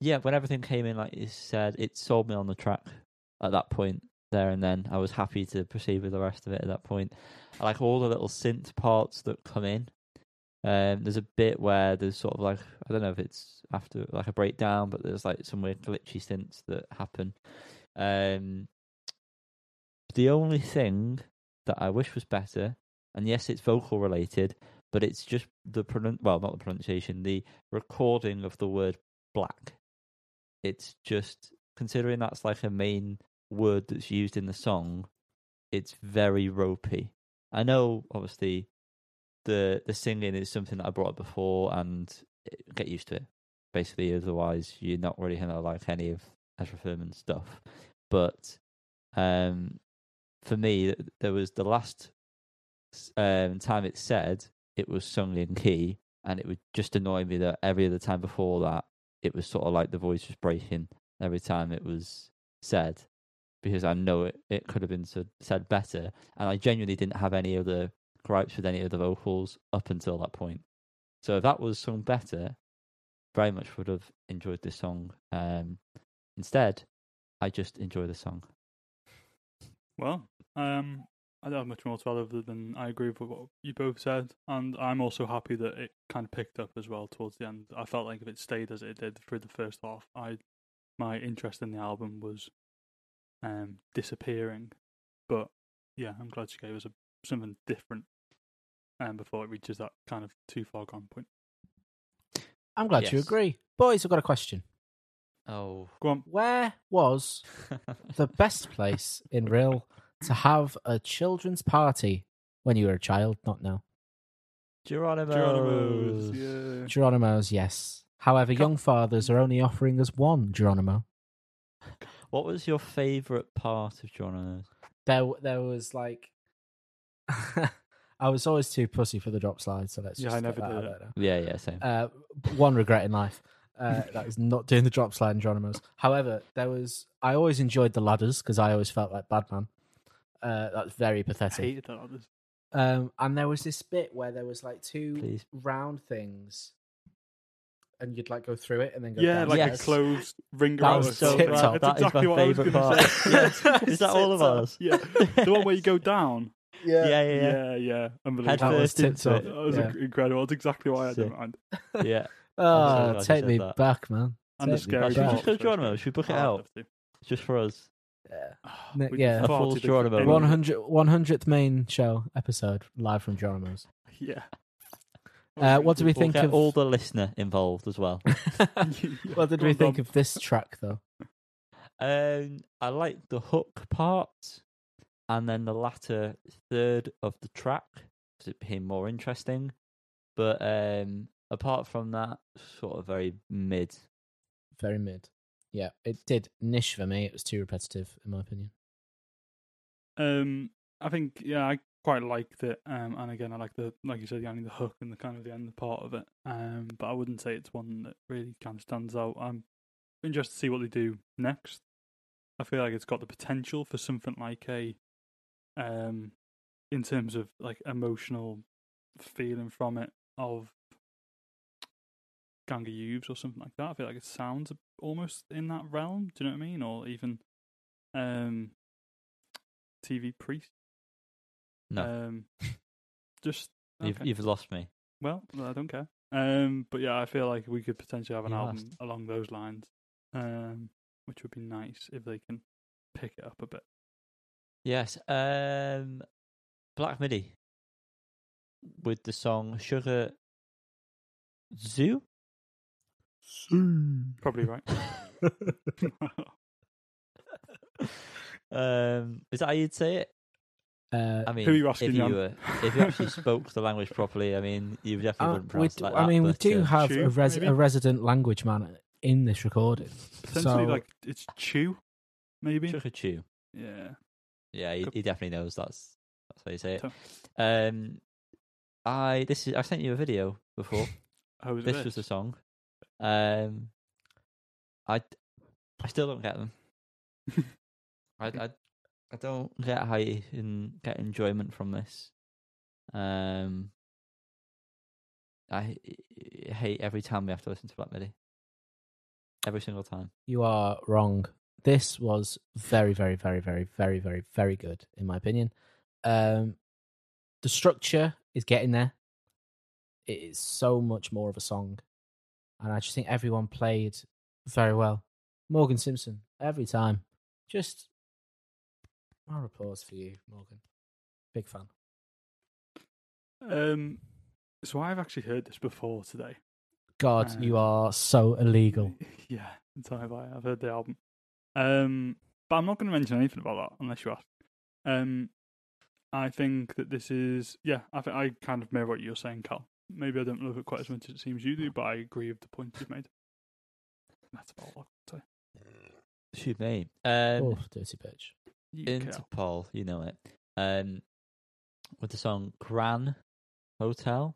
yeah, when everything came in, like you said, it sold me on the track at that point there and then. I was happy to proceed with the rest of it at that point. I like all the little synth parts that come in. Um, there's a bit where there's sort of like I don't know if it's after like a breakdown, but there's like some weird glitchy synths that happen. Um, the only thing that I wish was better, and yes, it's vocal related, but it's just the pronun- well, not the pronunciation, the recording of the word black. It's just considering that's like a main word that's used in the song. It's very ropey. I know, obviously, the the singing is something that I brought up before, and it- get used to it. Basically, otherwise you're not really gonna like any of Ezra stuff. But um, for me, there was the last um, time it said it was sung in key, and it would just annoy me that every other time before that, it was sort of like the voice was breaking every time it was said, because I know it, it could have been said, better, and I genuinely didn't have any other gripes with any of the vocals up until that point. So if that was sung better, very much would have enjoyed this song. Um, instead, I just enjoy the song. Well, um, I don't have much more to add other than I agree with what you both said, and I'm also happy that it kind of picked up as well towards the end. I felt like if it stayed as it did through the first half, I my interest in the album was um disappearing. But yeah, I'm glad she gave us a, something different, um, before it reaches that kind of too far gone point. I'm glad you agree. Boys, I've got a question. Oh, Go on. Where was the best place in real to have a children's party when you were a child? Not now. Geronimo's. Geronimo's, yeah. Geronimo's, yes. However, Co- young fathers are only offering us one Geronimo. What was your favourite part of Geronimo's? There, there was like, I was always too pussy for the drop slide, so let's Yeah, just I get never that did out Yeah, yeah, same. Uh, one regret in life. Uh, that is not doing the drop slide in Geronimo's. However, there was. I always enjoyed the ladders because I always felt like Badman. Uh, that's very I pathetic. hated that. others. Um, and there was this bit where there was like two Please. round things, and you'd like go through it and then go. Yeah, down. like Yes. a closed ring That around was a so tip bad. That That's is my exactly what I was favourite gonna part. say. Yeah. Yeah. Is that all of Tip top. ours? Yeah, the one where you go down. Yeah, yeah, yeah. Yeah, yeah, unbelievable. That was Head first into tip-top. it. That was Yeah. incredible. That's exactly why I had it in mind. Yeah. Oh, glad you take said me that. back, man. And the Take me scary back. Should we part just go was Geronimo? great. Should we book it out? Just for us. Yeah. Oh, Ne- we'd yeah. be A far full too big for Geronimo. anyone. 100, 100th main show episode live from Geronimo's. Yeah. Uh, what do we We'll think get of all the listener involved as well. what did Go we on, think Dom. of this track though? Um, I like the hook part, and then the latter third of the track, 'cause it became more interesting. But um, apart from that, sort of very mid. Very mid. Yeah, it did niche for me. It was too repetitive, in my opinion. Um, I think yeah, I quite liked it. Um, and again, I like the like you said, Yanni, the hook and the kind of the end part of it. Um, but I wouldn't say it's one that really kind of stands out. I'm interested to see what they do next. I feel like it's got the potential for something like a, um, in terms of like emotional feeling from it of Gang of Youths or something like that. I feel like it sounds almost in that realm. Do you know what I mean? Or even, um, TV Priest. No, Um, just you've you've lost me. well, I don't care. Um, but yeah, I feel like we could potentially have an You album along those lines. Um, which would be nice if they can pick it up a bit. Yes. Um, Black Midi with the song Sugar Zoo. Probably right. um, is that how you'd say it? Uh, I mean, Who are you asking, if you were, if you actually spoke the language properly, I mean, you definitely uh, wouldn't pronounce d- it like I that. mean, we do uh, have Chew, a, res- a resident language man in this recording. Potentially So- like it's Chew, maybe. Sugar Chew. Yeah. Yeah, he, he definitely knows that's that's how you say it. Um, I this is I sent you a video before. Oh, was it this was the song. Um, I I still don't get them. I, I I don't get how you can get enjoyment from this. Um, I h- hate every time we have to listen to Black Midi. Every single time. You are wrong. This was very, very, very, very, very, very, very good, in my opinion. Um, the structure is getting there. It is so much more of a song, and I just think everyone played very well. Morgan Simpson every time, just more applause for you, Morgan. Big fan. Um, so I've actually heard this before today. God, you Um, are so illegal. Yeah, entirely have I. I've heard the album. Um, but I'm not going to mention anything about that unless you ask. Um, I think that this is yeah. I think I kind of mirror what you're saying, Cal. Maybe I don't love it quite as much as it seems you do, but I agree with the point you've made. That's about all I can say. Shoot me. Um, oh, dirty bitch. You, Cal. Interpol, you know it. Um, with the song Gran Hotel.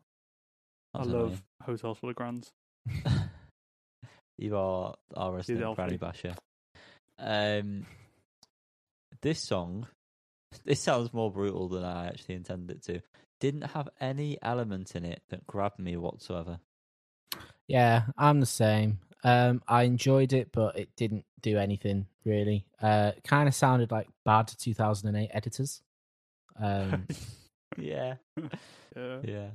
I That's love Hotels for the Grands. you are our resident granny basher. Um, this song, this sounds more brutal than I actually intended it to. Didn't have any element in it that grabbed me whatsoever. Yeah, I'm the same. Um, I enjoyed it, but it didn't do anything really. Uh, kind of sounded like bad 2008 editors. Um, Yeah, yeah. yeah.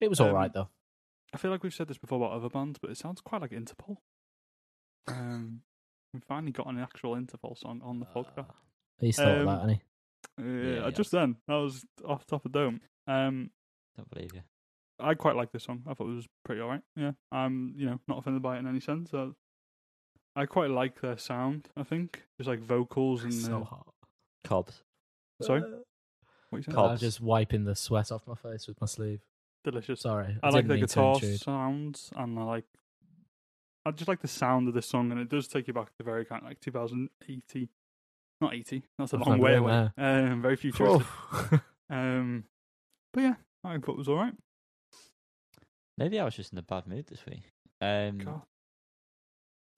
it was all Um, right though. I feel like we've said this before about other bands, but it sounds quite like Interpol. Um, we finally got an actual Interpol song on the podcast. Uh, he's thought Um, about, hasn't he? Yeah, yeah. just then that was off the top of the dome. Um, Don't believe you. I quite like this song. I thought it was pretty alright. Yeah, I'm you know not offended by it in any sense. So I quite like their sound. I think just like vocals and so uh, hot. Cobbs. sorry, Uh, what you saying? Cobb. I'm just wiping the sweat off my face with my sleeve. Delicious. Sorry, I like didn't the mean to guitar intrude. sounds, and I like. I just like the sound of this song, and it does take you back to very kind of like 2080. Not 80. That's a That's long not way good, away. Um, very futuristic. Um, but yeah, I thought it was all right. Maybe I was just in a bad mood this week. Um, God.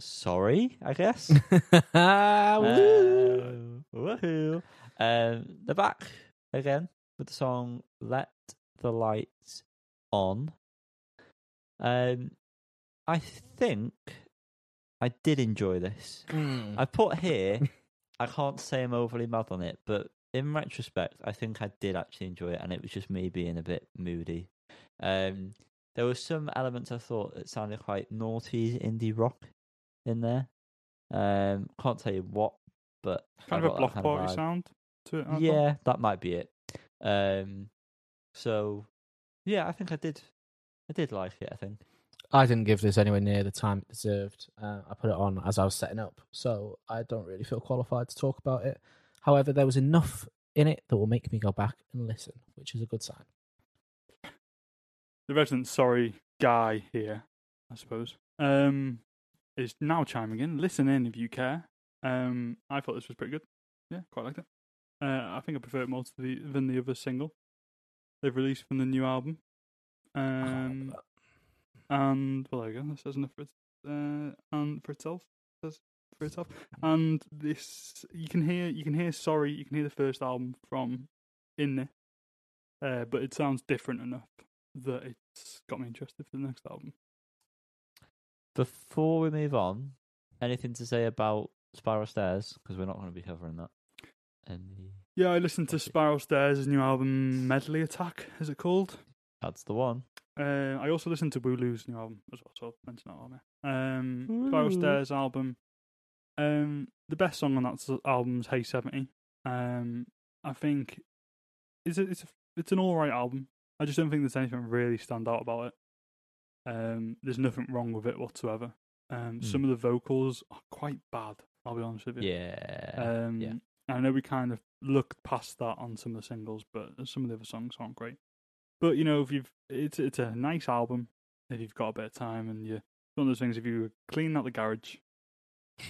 sorry, I guess. Woo. Uh, woohoo! Um, they're back again with the song "Let the Lights On." Um, I think I did enjoy this. Mm. I put here. I can't say I'm overly mad on it, but in retrospect, I think I did actually enjoy it, and it was just me being a bit moody. Um, there were some elements I thought that sounded quite naughty indie rock in there. Um, can't tell you what, but I Kind of a got that block kind party sound to it. I thought. Yeah, that might be it. Um, so yeah, I think I did. I did like it. I think. I didn't give this anywhere near the time it deserved. Uh, I put it on as I was setting up, so I don't really feel qualified to talk about it. However, there was enough in it that will make me go back and listen, which is a good sign. the resident sorry guy here, I suppose, um, is now chiming in. Listen in if you care. Um, I thought this was pretty good. Yeah, quite liked it. Uh, I think I prefer it more to the than the other single they've released from the new album. I can't remember Um, and well, there you go. That says enough for it, uh, and for itself. Says And this, you can hear, you can hear. Sorry, you can hear the first album from in there, uh, but it sounds different enough that it's got me interested for the next album. Before we move on, anything to say about Spiral Stairs? Because we're not going to be covering that. And Yeah, I listened to Spiral Stairs' new album, Medley Attack. Is it called? that's the one. Uh, I also listened to Wu-Lu's new album as well, so I'll mention that on there. Um, Spiral Stairs album. Um, the best song on that s- album's Hey Seventy. Um, I think it's a, it's a, it's an all right album. I just don't think there's anything really stand out about it. Um, there's nothing wrong with it whatsoever. Um, Mm. some of the vocals are quite bad. I'll be honest with you. Yeah. Um, yeah. I know we kind of looked past that on some of the singles, but some of the other songs aren't great. But you know, if you've it's it's a nice album if you've got a bit of time and you it's one of those things. If you were cleaning out the garage,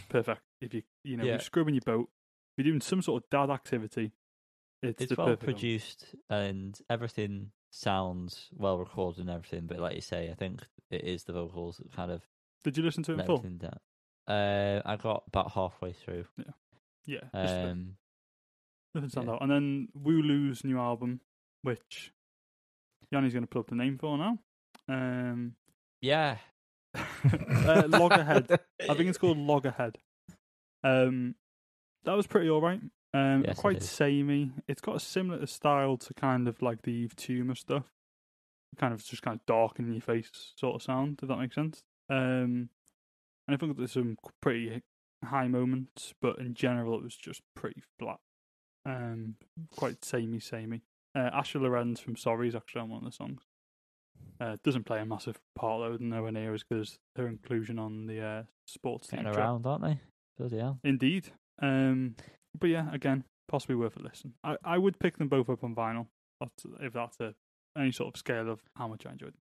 perfect. If you you know Yeah. you're scrubbing your boat, if you're doing some sort of dad activity, it's, it's well produced and everything sounds well recorded and everything. But like you say, I think it is the vocals that kind of Did you listen to it in full? down. Uh, I got about halfway through. Yeah. the- Um, Nothing stand Yeah. out. And then Wu-Lu's new album, which Yanni's going to pull up the name for now. Um, Yeah. uh, Loggerhead. I think it's called Loggerhead. Um, that was pretty alright. Um, Yes, quite is. samey. It's got a similar style to kind of like the Yves Tumor stuff. Kind of just kind of dark in your face sort of sound, if that makes sense. Um, and I think there's some pretty high moments, but in general it was just pretty flat. Um, quite samey, samey. Uh, Asha Lorenz from Sorry is actually on one of the songs. Uh, doesn't play a massive part though, nowhere near as good as her inclusion on the uh, sports team around, aren't they? Bloody hell. Indeed. Um, but yeah, again, possibly worth a listen. I, I would pick them both up on vinyl if that's a, any sort of scale of how much I enjoyed them.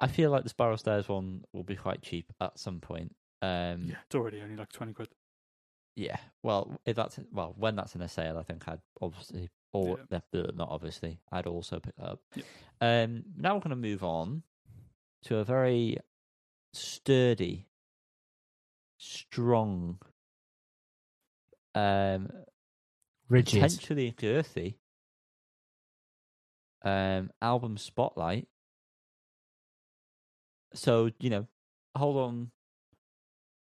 I feel like the Spiral Stairs one will be quite cheap at some point. Um, Yeah, it's already only like 20 quid. Yeah. Well, if that's well, when that's in a sale, I think I'd obviously, or uh, not obviously, I'd also pick that up. Yeah. Um, now we're going to move on to a very sturdy, strong, um, Rigid. potentially girthy um album spotlight. So you know, hold on,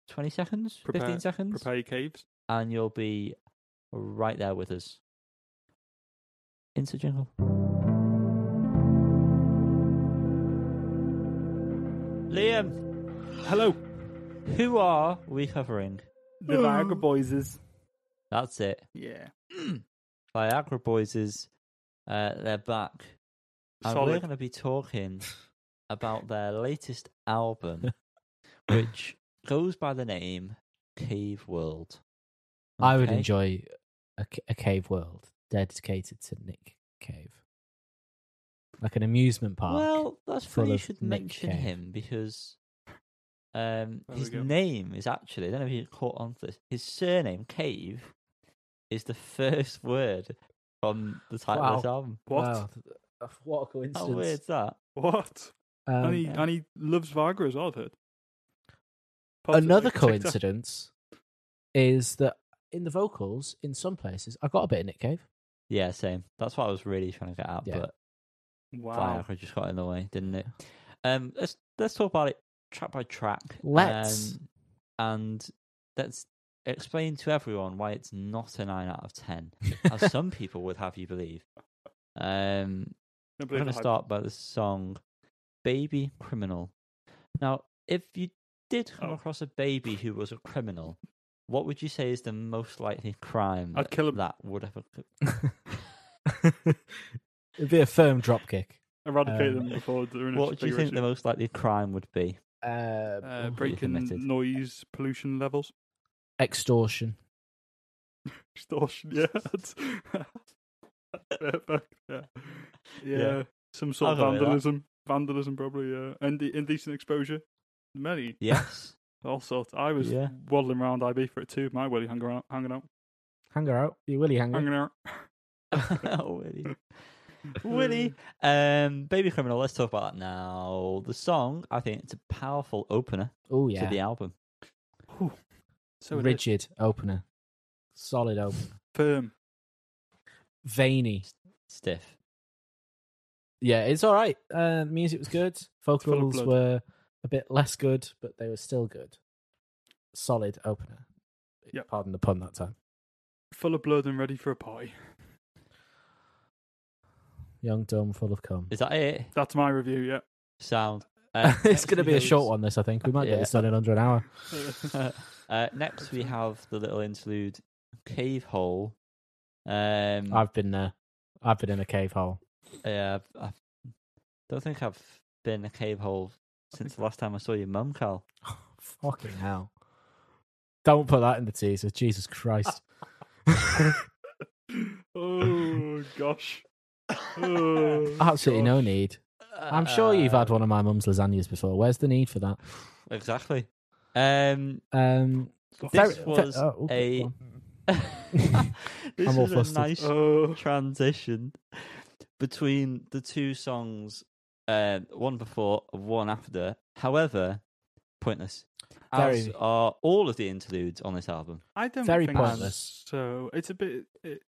twenty seconds, Prepare- fifteen seconds, Prepare your caves. and you'll be right there with us. Insert jingle. Liam, Hello, who are we covering? the Viagra Boys is. That's it. Yeah. Viagra Boys is uh, they're back. And we're Solid. going to be talking about their latest album, which goes by the name Cave World. I would Okay? enjoy a, ca- a cave world dedicated to Nick Cave, like an amusement park. Well, that's full funny you should Nick mention Cave. him because um, his name is actually, I don't know if you caught on to this, his surname, Cave, is the first word from the title of the album. What? Wow, th- th- what a coincidence! How coincidence! weird's that? What? Um, and, he, yeah. and he loves Viagra as well, I've heard. Posted Another like coincidence is that in the vocals, in some places, I got a bit of Nick Cave. Yeah, same. That's what I was really trying to get at, Yeah. but Wow. Viagra just got in the way, didn't it? Um, let's let's talk about it track by track. Let's. um, and let's explain to everyone why it's not a nine out of ten, as some people would have you believe. Um, Don't I'm going to start by the song "Baby Criminal." Now, if you did come Oh. across a baby who was a criminal, what would you say is the most likely crime I'd kill him. that would have It'd be a firm drop kick. Eradicate Um, them before they're in a What do you think the issue. most likely crime would be? Uh, Uh, Ooh, breaking noise pollution levels. extortion. Extortion, yeah. that's- Perfect, yeah. yeah. Yeah. Some sort of I'll go with that. vandalism. Vandalism, probably, yeah. Inde- indecent exposure. Many. Yes. All sorts. I was Yeah. waddling around IB for it too. My Willie hanging out. Hanging out. Hang her out. You Willie hanger. Hanging out. oh, Willie. Willie. Um, Baby Criminal, let's talk about that now. The song, I think it's a powerful opener Oh yeah, to the album. Whew. So. Rigid opener. Solid opener. Firm. Veiny. Stiff. Yeah, it's all right. Uh, music was good. Vocals were a bit less good, but they were still good. Solid opener. Yep. Pardon the pun that time. Full of blood and ready for a party. Young, dumb, full of cum. Is that it? That's my review, yeah. Sound. Uh, it's going to be a short one, this, I think. We might Yeah. get this done in under an hour. uh, next, we have the little interlude, Cave Hole. Um, I've been there. I've been in a cave hole. yeah, I don't think I've been in a cave hole since the last time I saw your mum, Cal. Fucking hell. Don't put that in the teaser. Jesus Christ. oh, gosh. Oh, Absolutely no need. I'm sure you've had one of my mum's lasagnas before. Where's the need for that? Exactly. Um, Um, this very- was oh, a. this I'm was a nice Oh, transition between the two songs, uh, one before, one after. However, pointless. As Very. are all of the interludes on this album. I don't Very think pointless. So it's a bit. It,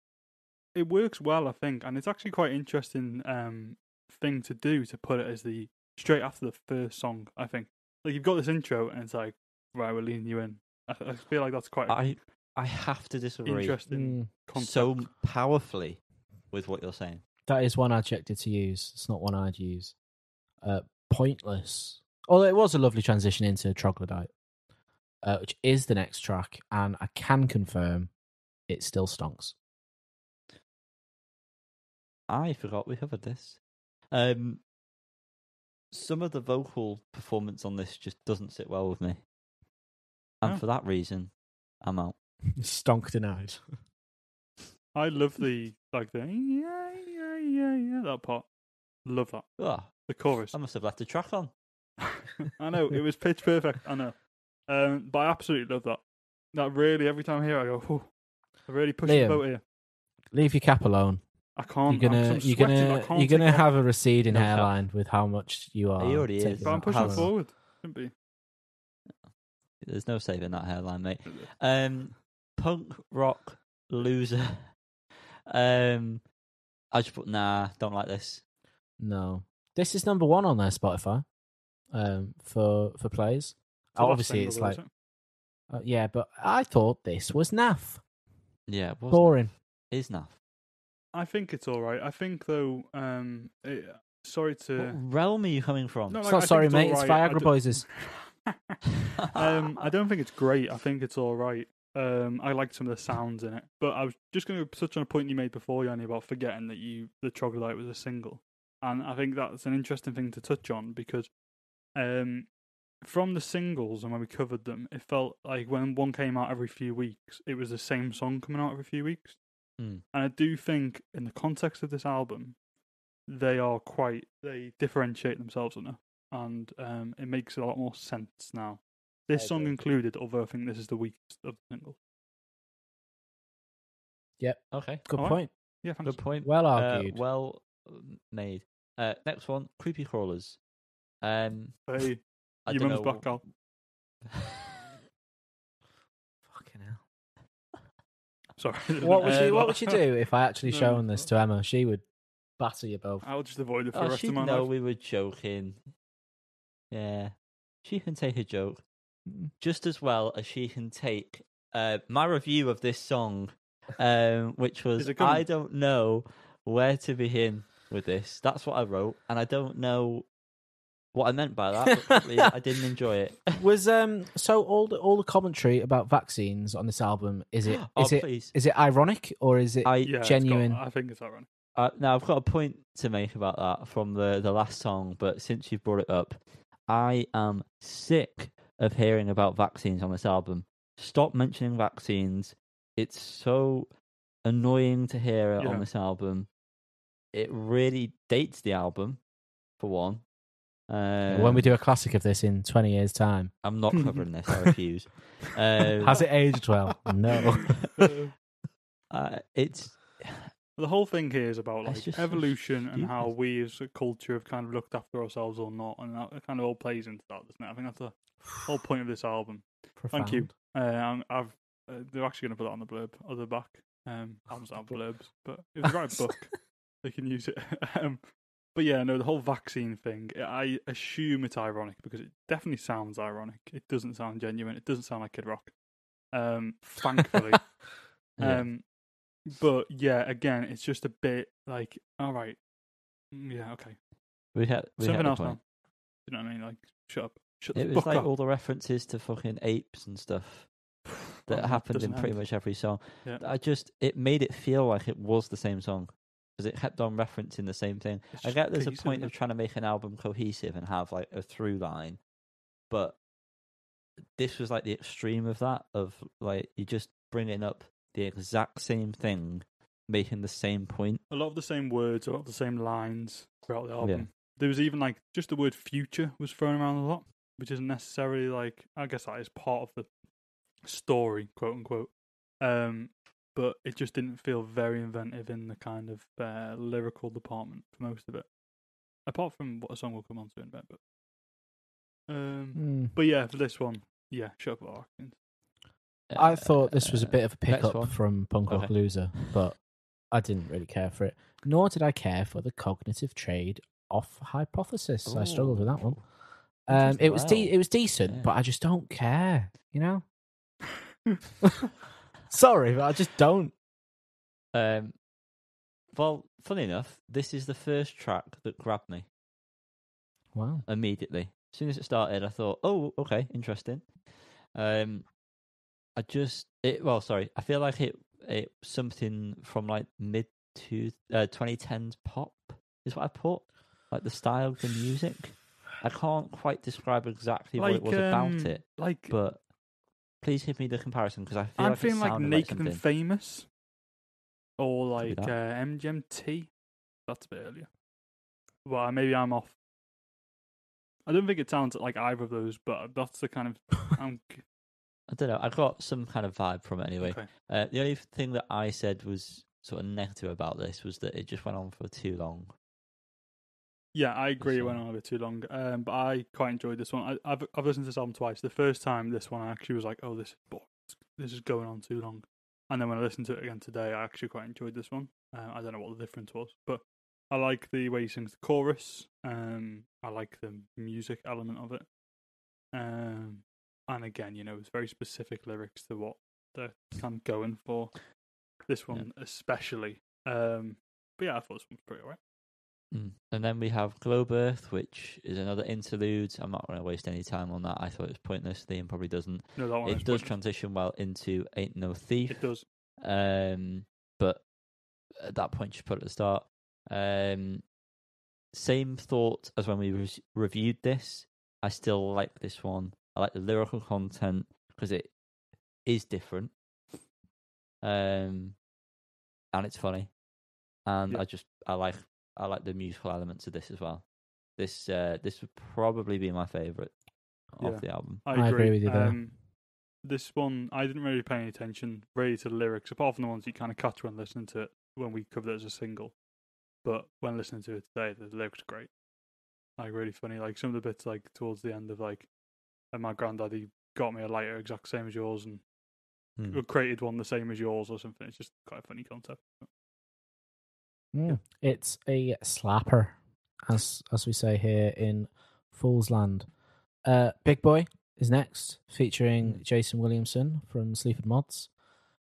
it works well, I think, and it's actually quite interesting um thing to do to put it as the straight after the first song. I think like you've got this intro, and it's like right, we're leading you in. I, I feel like that's quite I I have to disagree interesting Mm, so powerfully with what you're saying. that is one adjective to use. It's not one I'd use. Uh, pointless. Although it was a lovely transition into Troglodyte, uh, which is the next track, and I can confirm it still stonks. I forgot we covered this. Um, some of the vocal performance on this just doesn't sit well with me, and Oh. for that reason, I'm out. Stonk denied. I love the like the yeah yeah yeah yeah that part. Love that Ah, the chorus. I must have left the track on. I know it was pitch perfect. I know, um, but I absolutely love that. That really every time I hear, it, I go, "Whew, I really push the Liam, boat here." Leave your cap alone. I can't. You're gonna I'm you're gonna you're gonna it off. have a receding No hairline with how much you are. He already is. taking But I'm pushing cap on. forward. Shouldn't be. There's no saving that hairline, mate. Um, punk rock loser. Um, I just put nah. Don't like this. No, this is number one on their Spotify. Um, for for plays. It's Obviously, it's like isn't uh, yeah, but I thought this was naff, Yeah, it was boring. Is naff. I think it's all right. I think though. Um, it, sorry to. What realm are you coming from? No, It's like, not I sorry, all mate. It's right. I Viagra don't- Boys. um, I don't think it's great. I think it's all right. Um, I liked some of the sounds in it, but I was just going to touch on a point you made before, Yanni, about forgetting that you the Troglodyte was a single, and I think that's an interesting thing to touch on because, um, from the singles and when we covered them, it felt like when one came out every few weeks, it was the same song coming out every few weeks, Hmm. and I do think in the context of this album, they are quite they differentiate themselves enough, and um, it makes a lot more sense now. This I song agree. included, although I think this is the weakest of the singles. Yep. Okay. Good Alright. point. Yeah, thanks. Good point. Well Uh, argued. well um, made. Uh, next one, creepy crawlers. Um, Hey, I your don't mum's back out. Fucking hell. Sorry. What would you What would you do if I actually No, shown this to Emma? She would batter you both. I'll just avoid it for oh, the rest she'd of my know life. we were joking. Yeah, she can take a joke just as well as she can take uh, my review of this song, um, which was Is it coming? I don't know where to begin with this. That's what I wrote, and I don't know what I meant by that. But I didn't enjoy it. Was um so all the all the commentary about vaccines on this album is it oh, is it please. is it ironic or is it I yeah, it's got- genuine? I think it's ironic. Uh, now I've got a point to make about that from the the last song, but since you've brought it up, I am sick of hearing about vaccines on this album. Stop mentioning vaccines. It's so annoying to hear it Yeah. on this album. It really dates the album, for one. Um, when we do a classic of this in twenty years' time, I'm not covering this. I refuse. Um, has it aged well? no. uh, it's The whole thing here is about like just so evolution and how we as a culture have kind of looked after ourselves or not, and that kind of all plays into that, doesn't it? I think that's the whole point of this album. Thank you. Profound. Uh, I'm- I've uh, they're actually going to put that on the blurb or the back. Um, albums don't have blurbs, but if they write a book, they can use it. um, but yeah, no, the whole vaccine thing. I assume it's ironic because it definitely sounds ironic. It doesn't sound genuine. It doesn't sound like Kid Rock. Um, thankfully. yeah. Um, but yeah, again, it's just a bit like, all right, mm, yeah, okay, we had we something had else now. You know what I mean? Like, shut up, shut It was like up. all the references to fucking apes and stuff that happened in pretty end. much every song. Yeah. I just it made it feel like it was the same song because it kept on referencing the same thing. It's I get there's a point of trying to make an album cohesive and have like a through line, but this was like the extreme of that of like you just bringing up the exact same thing, making the same point. a lot of the same words, a lot of the same lines throughout the Yeah. album. There was even like just the word future was thrown around a lot, which isn't necessarily like I guess that is part of the story, quote unquote. Um, but it just didn't feel very inventive in the kind of uh, lyrical department for most of it. Apart from what a song we'll come on to in a bit, but um, Hmm. but yeah, for this one, yeah, shut up, about Atkins. I thought this was a bit of a Uh, pickup from Punk Rock Okay. Loser, but I didn't really care for it. Nor did I care for the cognitive trade off hypothesis. I struggled with that one. Um, it was de- it was decent, Yeah. but I just don't care. You know. Sorry, but I just don't. Um, well, funny enough, this is the first track that grabbed me Wow. immediately. As soon as it started, I thought, "Oh, okay, interesting." Um, I just it. Well, sorry, I feel like it. It something from like mid to uh, 2010s pop is what I put. Like the style of the music. I can't quite describe exactly what it was about um, it, Like but please give me the comparison because I feel I'm like feeling like Naked like and. Famous, or like uh. MGMT. That's a bit earlier. Well, maybe I'm off. I don't think it sounds like either of those, but that's the kind of. I'm, I don't know. I got some kind of vibe from it anyway. okay. Uh, the only thing that I said was sort of negative about this was that it just went on for too long. Yeah, I agree. It went on a bit too long, um, but I quite enjoyed this one. I, I've I've listened to this album twice. The first time, this one I actually was like, "Oh, this is boring. This is going on too long." And then when I listened to it again today, I actually quite enjoyed this one. Uh, I don't know what the difference was, but I like the way he sings the chorus. Um, I like the music element of it. Um, and again, you know, it's very specific lyrics to what they're kind of going for. This Yeah. one especially. Um, but yeah, I thought this one was pretty alright. Mm. And then we have Globe Earth, which is another interlude. I'm not going to waste any time on that. I thought it was pointless. Liam probably doesn't. No, that one it does pointless. transition well into Ain't No Thief. It does. Um, but at that point, you put at the start. Um, same thought as when we re- reviewed this. I still like this one. I like the lyrical content because it is different. Um, and it's funny, and Yeah. I just I like I like the musical elements of this as well. This uh, this would probably be my favorite Yeah. of the album. I I agree. agree with you there. Um, this one, I didn't really pay any attention really to the lyrics, apart from the ones you kind of catch when listening to it when we covered it as a single. But when listening to it today, the lyrics are great. Like really funny. Like some of the bits, like towards the end of like, and my granddaddy got me a lighter exact same as yours, and Hmm. created one the same as yours or something. It's just quite a funny concept. Mm. It's a slapper, as as we say here in Fool's Land. Uh, Big Boy is next, featuring Jason Williamson from Sleaford Mods,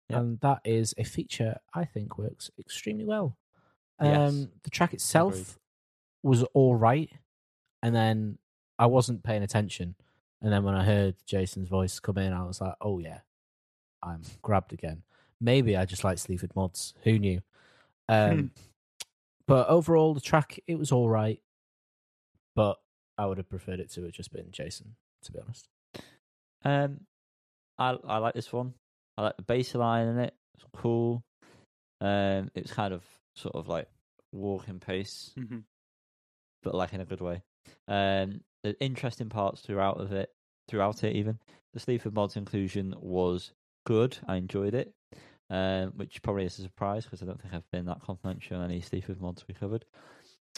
Yep. and that is a feature I think works extremely well. Um, Yes. The track itself Agreed. was all right, and then I wasn't paying attention, and then when I heard Jason's voice come in, I was like, "Oh yeah, I'm grabbed again." Maybe I just like Sleaford Mods. Who knew? Um, but overall, the track it was all right, but I would have preferred it to have just been Jason. To be honest, Um, I I like this one. I like the bass line in it. It's cool. Um, it's kind of sort of like walking pace, hmm but like in a good way. Um, there's interesting parts throughout of it, throughout it. Even the Sleaford Mods inclusion was good. I enjoyed it, um, which probably is a surprise because I don't think I've been that confidential on any Sleaford Mods we covered.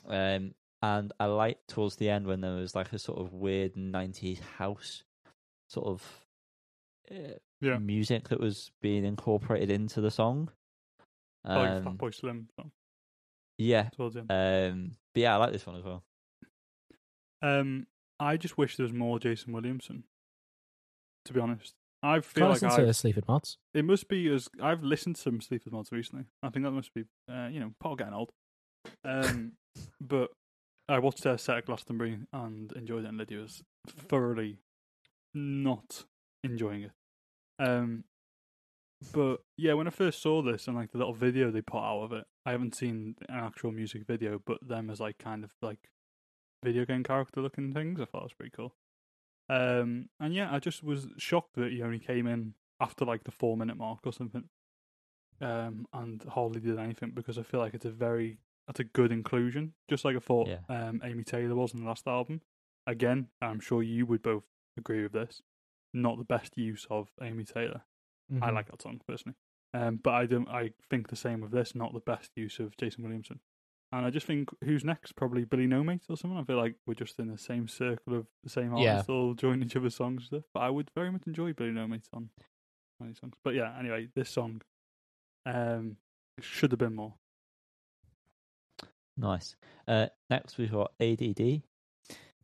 Um, and I liked towards the end when there was like a sort of weird '90s house sort of uh, Yeah. music that was being incorporated into the song. like Um, Fatboy Slim song yeah, um, but yeah, I like this one as well. Um, I just wish there was more Jason Williamson. To be honest, I feel like I to Sleaford Mods. it must be as I've listened to some Sleaford Mods recently. I think that must be uh, you know part of getting old. Um, but I watched their set at Glastonbury and enjoyed it, and Lydia was thoroughly not enjoying it. Um, but yeah, when I first saw this and like the little video they put out of it, I haven't seen an actual music video, but them as like kind of like video game character looking things. I thought it was pretty cool. Um, and yeah, I just was shocked that he only came in after like the four minute mark or something. Um, and hardly did anything because I feel like it's a very that's a good inclusion, just like I thought Yeah. um, Amy Taylor was in the last album. Again, I'm sure you would both agree with this. Not the best use of Amy Taylor. Mm-hmm. I like that song personally, um, but I don't. I think the same with this. Not the best use of Jason Williamson. And I just think who's next? Probably Billy No Mate or someone. I feel like we're just in the same circle of the same Yeah. artists all joining each other's songs and stuff. But I would very much enjoy Billy No Mate on on these songs. But yeah, anyway, this song um should have been more. Nice. Uh, next, we've got ADD.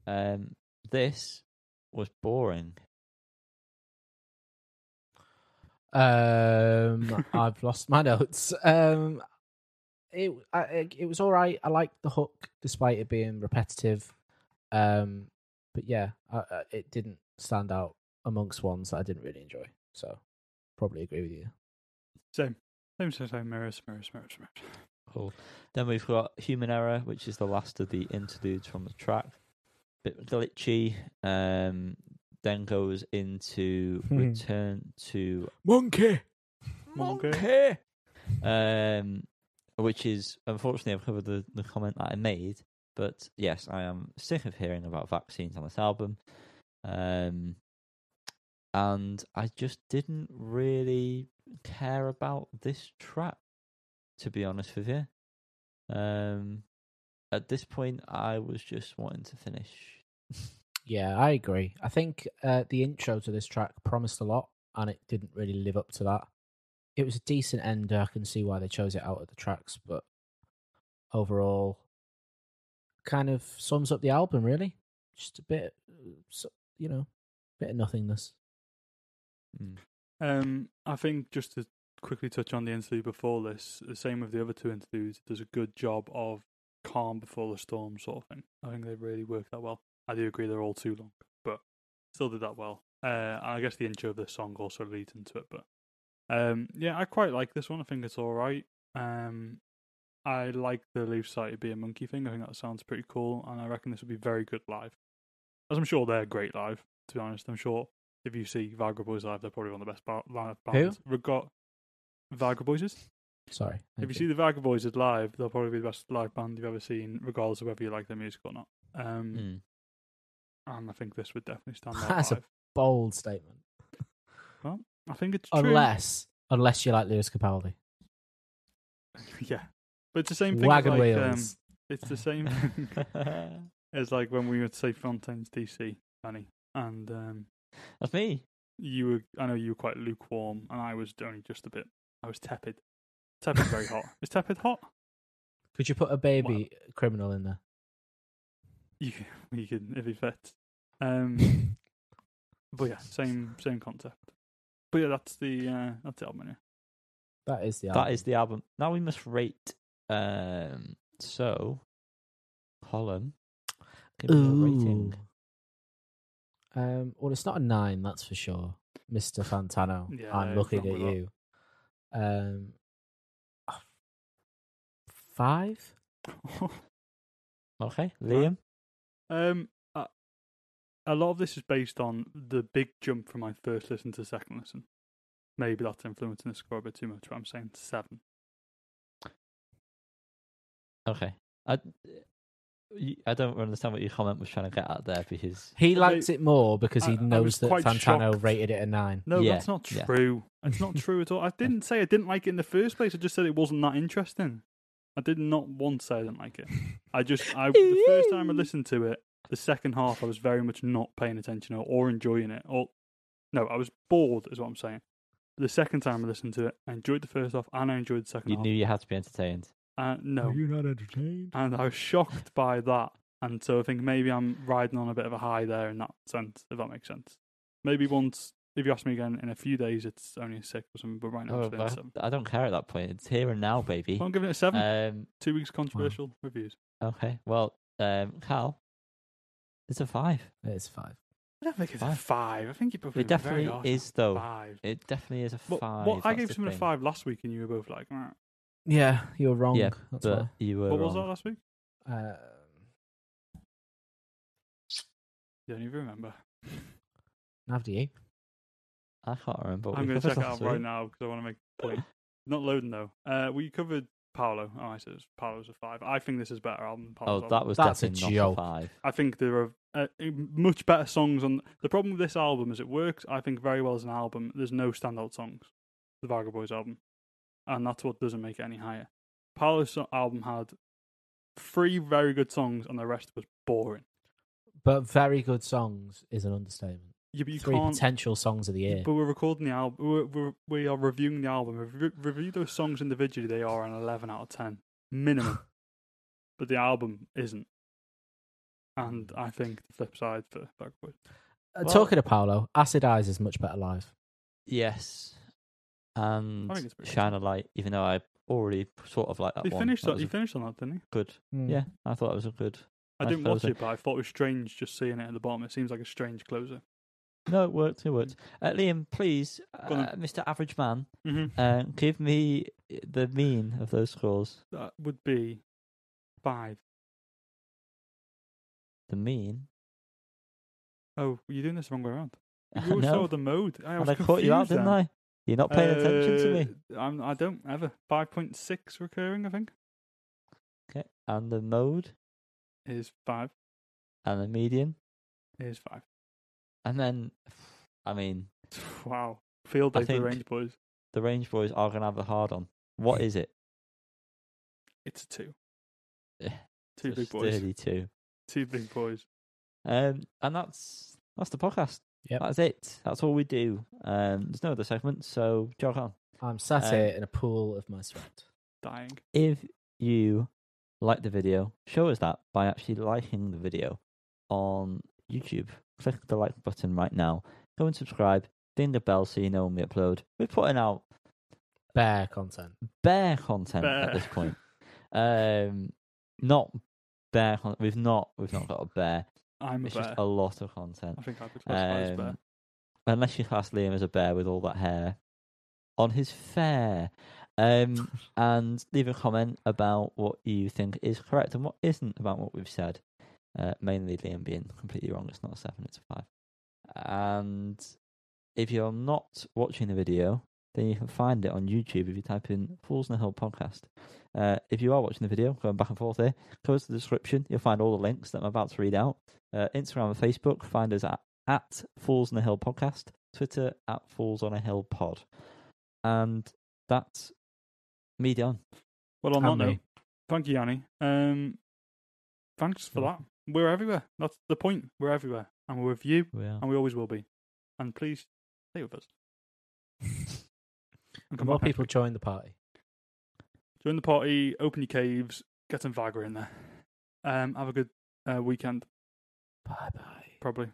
Um, this was boring. Um, I've lost my notes. Um, it I, it it was all right. I liked the hook despite it being repetitive. Um, but yeah, I, I, it didn't stand out amongst ones that I didn't really enjoy. So probably agree with you. Same. Same, same, same. Mirrors, mirrors, mirrors, mirrors. Cool. Then we've got Human Error, which is the last of the interludes from the track. Bit glitchy. Um, then goes into Hmm. Return to Monkey, Monkey. um, which is unfortunately I've covered the, the comment that I made. But yes, I am sick of hearing about vaccines on this album. Um, and I just didn't really care about this track, to be honest with you. Um, at this point, I was just wanting to finish. Yeah, I agree. I think uh, the intro to this track promised a lot, and it didn't really live up to that. It was a decent ender. I can see why they chose it out of the tracks, but overall, kind of sums up the album. Really, just a bit, uh, you know, bit of nothingness. Mm. Um, I think just to quickly touch on the interlude before this, the same with the other two interludes, does a good job of calm before the storm sort of thing. I think they really work that well. I do agree they're all too long, but still did that well. Uh, I guess the intro of this song also leads into it, but um, yeah, I quite like this one. I think it's all right. Um, I like the Leaf Society be a monkey thing. I think that sounds pretty cool, and I reckon this would be very good live. As I'm sure they're great live. To be honest, I'm sure if you see Viagra Boys live, they're probably one of the best ba- live Who? bands. We've got Viagra Boys. Sorry. If you see the Viagra Boys live, they'll probably be the best live band you've ever seen, regardless of whether you like their music or not. Um, Mm. And I think this would definitely stand out That's a- bold statement, I think it's true. unless unless you like Lewis Capaldi, yeah, but it's the same thing. wagon like, um, wheels. it's the same thing as like when we would say Fontaines DC, Danny, and um, That's me. you were. I know you were quite lukewarm, and I was only just a bit. I was tepid. Tepid, very hot. Is tepid hot? Could you put a baby criminal in there? You can, you can if it fits. Um, but yeah, same same concept. But yeah, that's the uh, that's the album. Yeah. That is the album. That is the album. Now we must rate. Um, so, Colin, give me a rating. Um, well, it's not a nine, that's for sure, Mister Fantano. Yeah, I'm looking at with that. you. Um, five. Okay, Liam. um, a lot of this is based on the big jump from my first listen to second listen. Maybe that's influencing the score a bit too much, but I'm saying seven. Okay, I, I don't understand what your comment was trying to get at there because He likes it more because he I- I knows that Fantano shocked. rated it a nine. No, Yeah, that's not yeah. true. It's not true at all. I didn't say I didn't like it in the first place. I just said it wasn't that interesting. I did not once say I didn't like it. I just, I the first time I listened to it, the second half, I was very much not paying attention or, or enjoying it. Or no, I was bored, is what I'm saying. The second time I listened to it, I enjoyed the first half and I enjoyed the second you half. knew you had to be entertained. Uh, no, you not entertained? and I was shocked by that. And so I think maybe I'm riding on a bit of a high there in that sense, if that makes sense. Maybe once, if you ask me again in a few days, it's only a six or something, but right now Oh, it's been a seven. I, I don't care at that point. It's here and now, baby. Well, I'm giving it a seven. Um, Two weeks controversial reviews. okay. Well, um, Cal, it's a five. It's five. I don't think it's a Five. five. I think you both It being very definitely is, though. Five. It definitely is a Well, five. well, I gave someone something a five last week, and you were both like, "Meh." Yeah, you were wrong. Yeah, that's but you were "What was that last week?" why. Um, Don't even remember. now do you? I can't remember. what I'm going to check it last out right week. now because I want to make a point. Not loading though. Uh, we covered Paolo. Oh, I said it Paolo's a five. I think this is a better album. Than Oh, Paolo's that album. was That's a definitely joke. not a five. I think there are uh, much better songs on. The problem with this album is it works. I think very well as an album. There's no standout songs. The Viagra Boys album, and that's what doesn't make it any higher. Paolo's album had three very good songs, and the rest was boring. But very good songs is an understatement. Yeah, but you Three can't. potential songs of the year. But we're recording the album. We're, we're, we are reviewing the album. If we review those songs individually, they are an 11 out of 10 minimum. but the album isn't. And I think the flip side for Bad Boys. Uh, Well- Talking to Paolo, Acid Eyes is much better live. Yes. And I think it's pretty Shine a Light, even though I already sort of like that He one. finished that on, he a finished on that, didn't he? good. Mm. Yeah, I thought it was a good. I Nice didn't watch it, but I thought it was strange just seeing it at the bottom. It seems like a strange closer. No, it worked. It worked. Uh, Liam, please, uh, Mr. Average Man, Mm-hmm. uh, give me the mean of those scores. That would be five. The mean. Oh, you're doing this the wrong way around. You saw the mode. I was and I caught you out, didn't. I? You're not paying attention to me. Uh, I'm, I don't ever. 5.6 recurring, I think, Okay. And the mode, is five. and the median, Is five. And then, I mean, Wow. Field day for the Range Boys. the Range Boys are going to have a hard on. What is it? It's a two. Yeah, Two big boys. Thirty-two. Two big boys. Um, and that's that's the podcast. Yep. That's it. That's all we do. Um, there's no other segments, so jog on. I'm sat Um, here in a pool of my sweat. Dying. If you like the video, show us that by actually liking the video on YouTube. Click the like button right now. Go and subscribe. Ding the bell so you know when we upload. We're putting out Bear content. bare content at this point. Um, not bare. Con- we've not. We've not got a bear. I'm a It's bear. just a lot of content. I think I could classify as bear. Um, unless you class Liam as a bear with all that hair on his fair. Um, and leave a comment about what you think is correct and what isn't about what we've said. Uh, mainly Liam being completely wrong. It's not a seven, it's a five. And if you're not watching the video, then you can find it on YouTube if you type in Fools in the Hill podcast. Uh, if you are watching the video, going back and forth here, go to the description. You'll find all the links that I'm about to read out. Uh, Instagram and Facebook, find us at, at Fools on a Hill podcast. Twitter at Fools on a Hill pod. And that's me done. Well, on And that note, thank you, Yanni. Um, thanks for You're that. We're everywhere. That's the point. We're everywhere. And we're with you, We and we always will be. And please, stay with us. And come more people week. join the party. Join the party, open your caves, get some Viagra in there. Um, have a good uh, weekend, Bye bye. probably.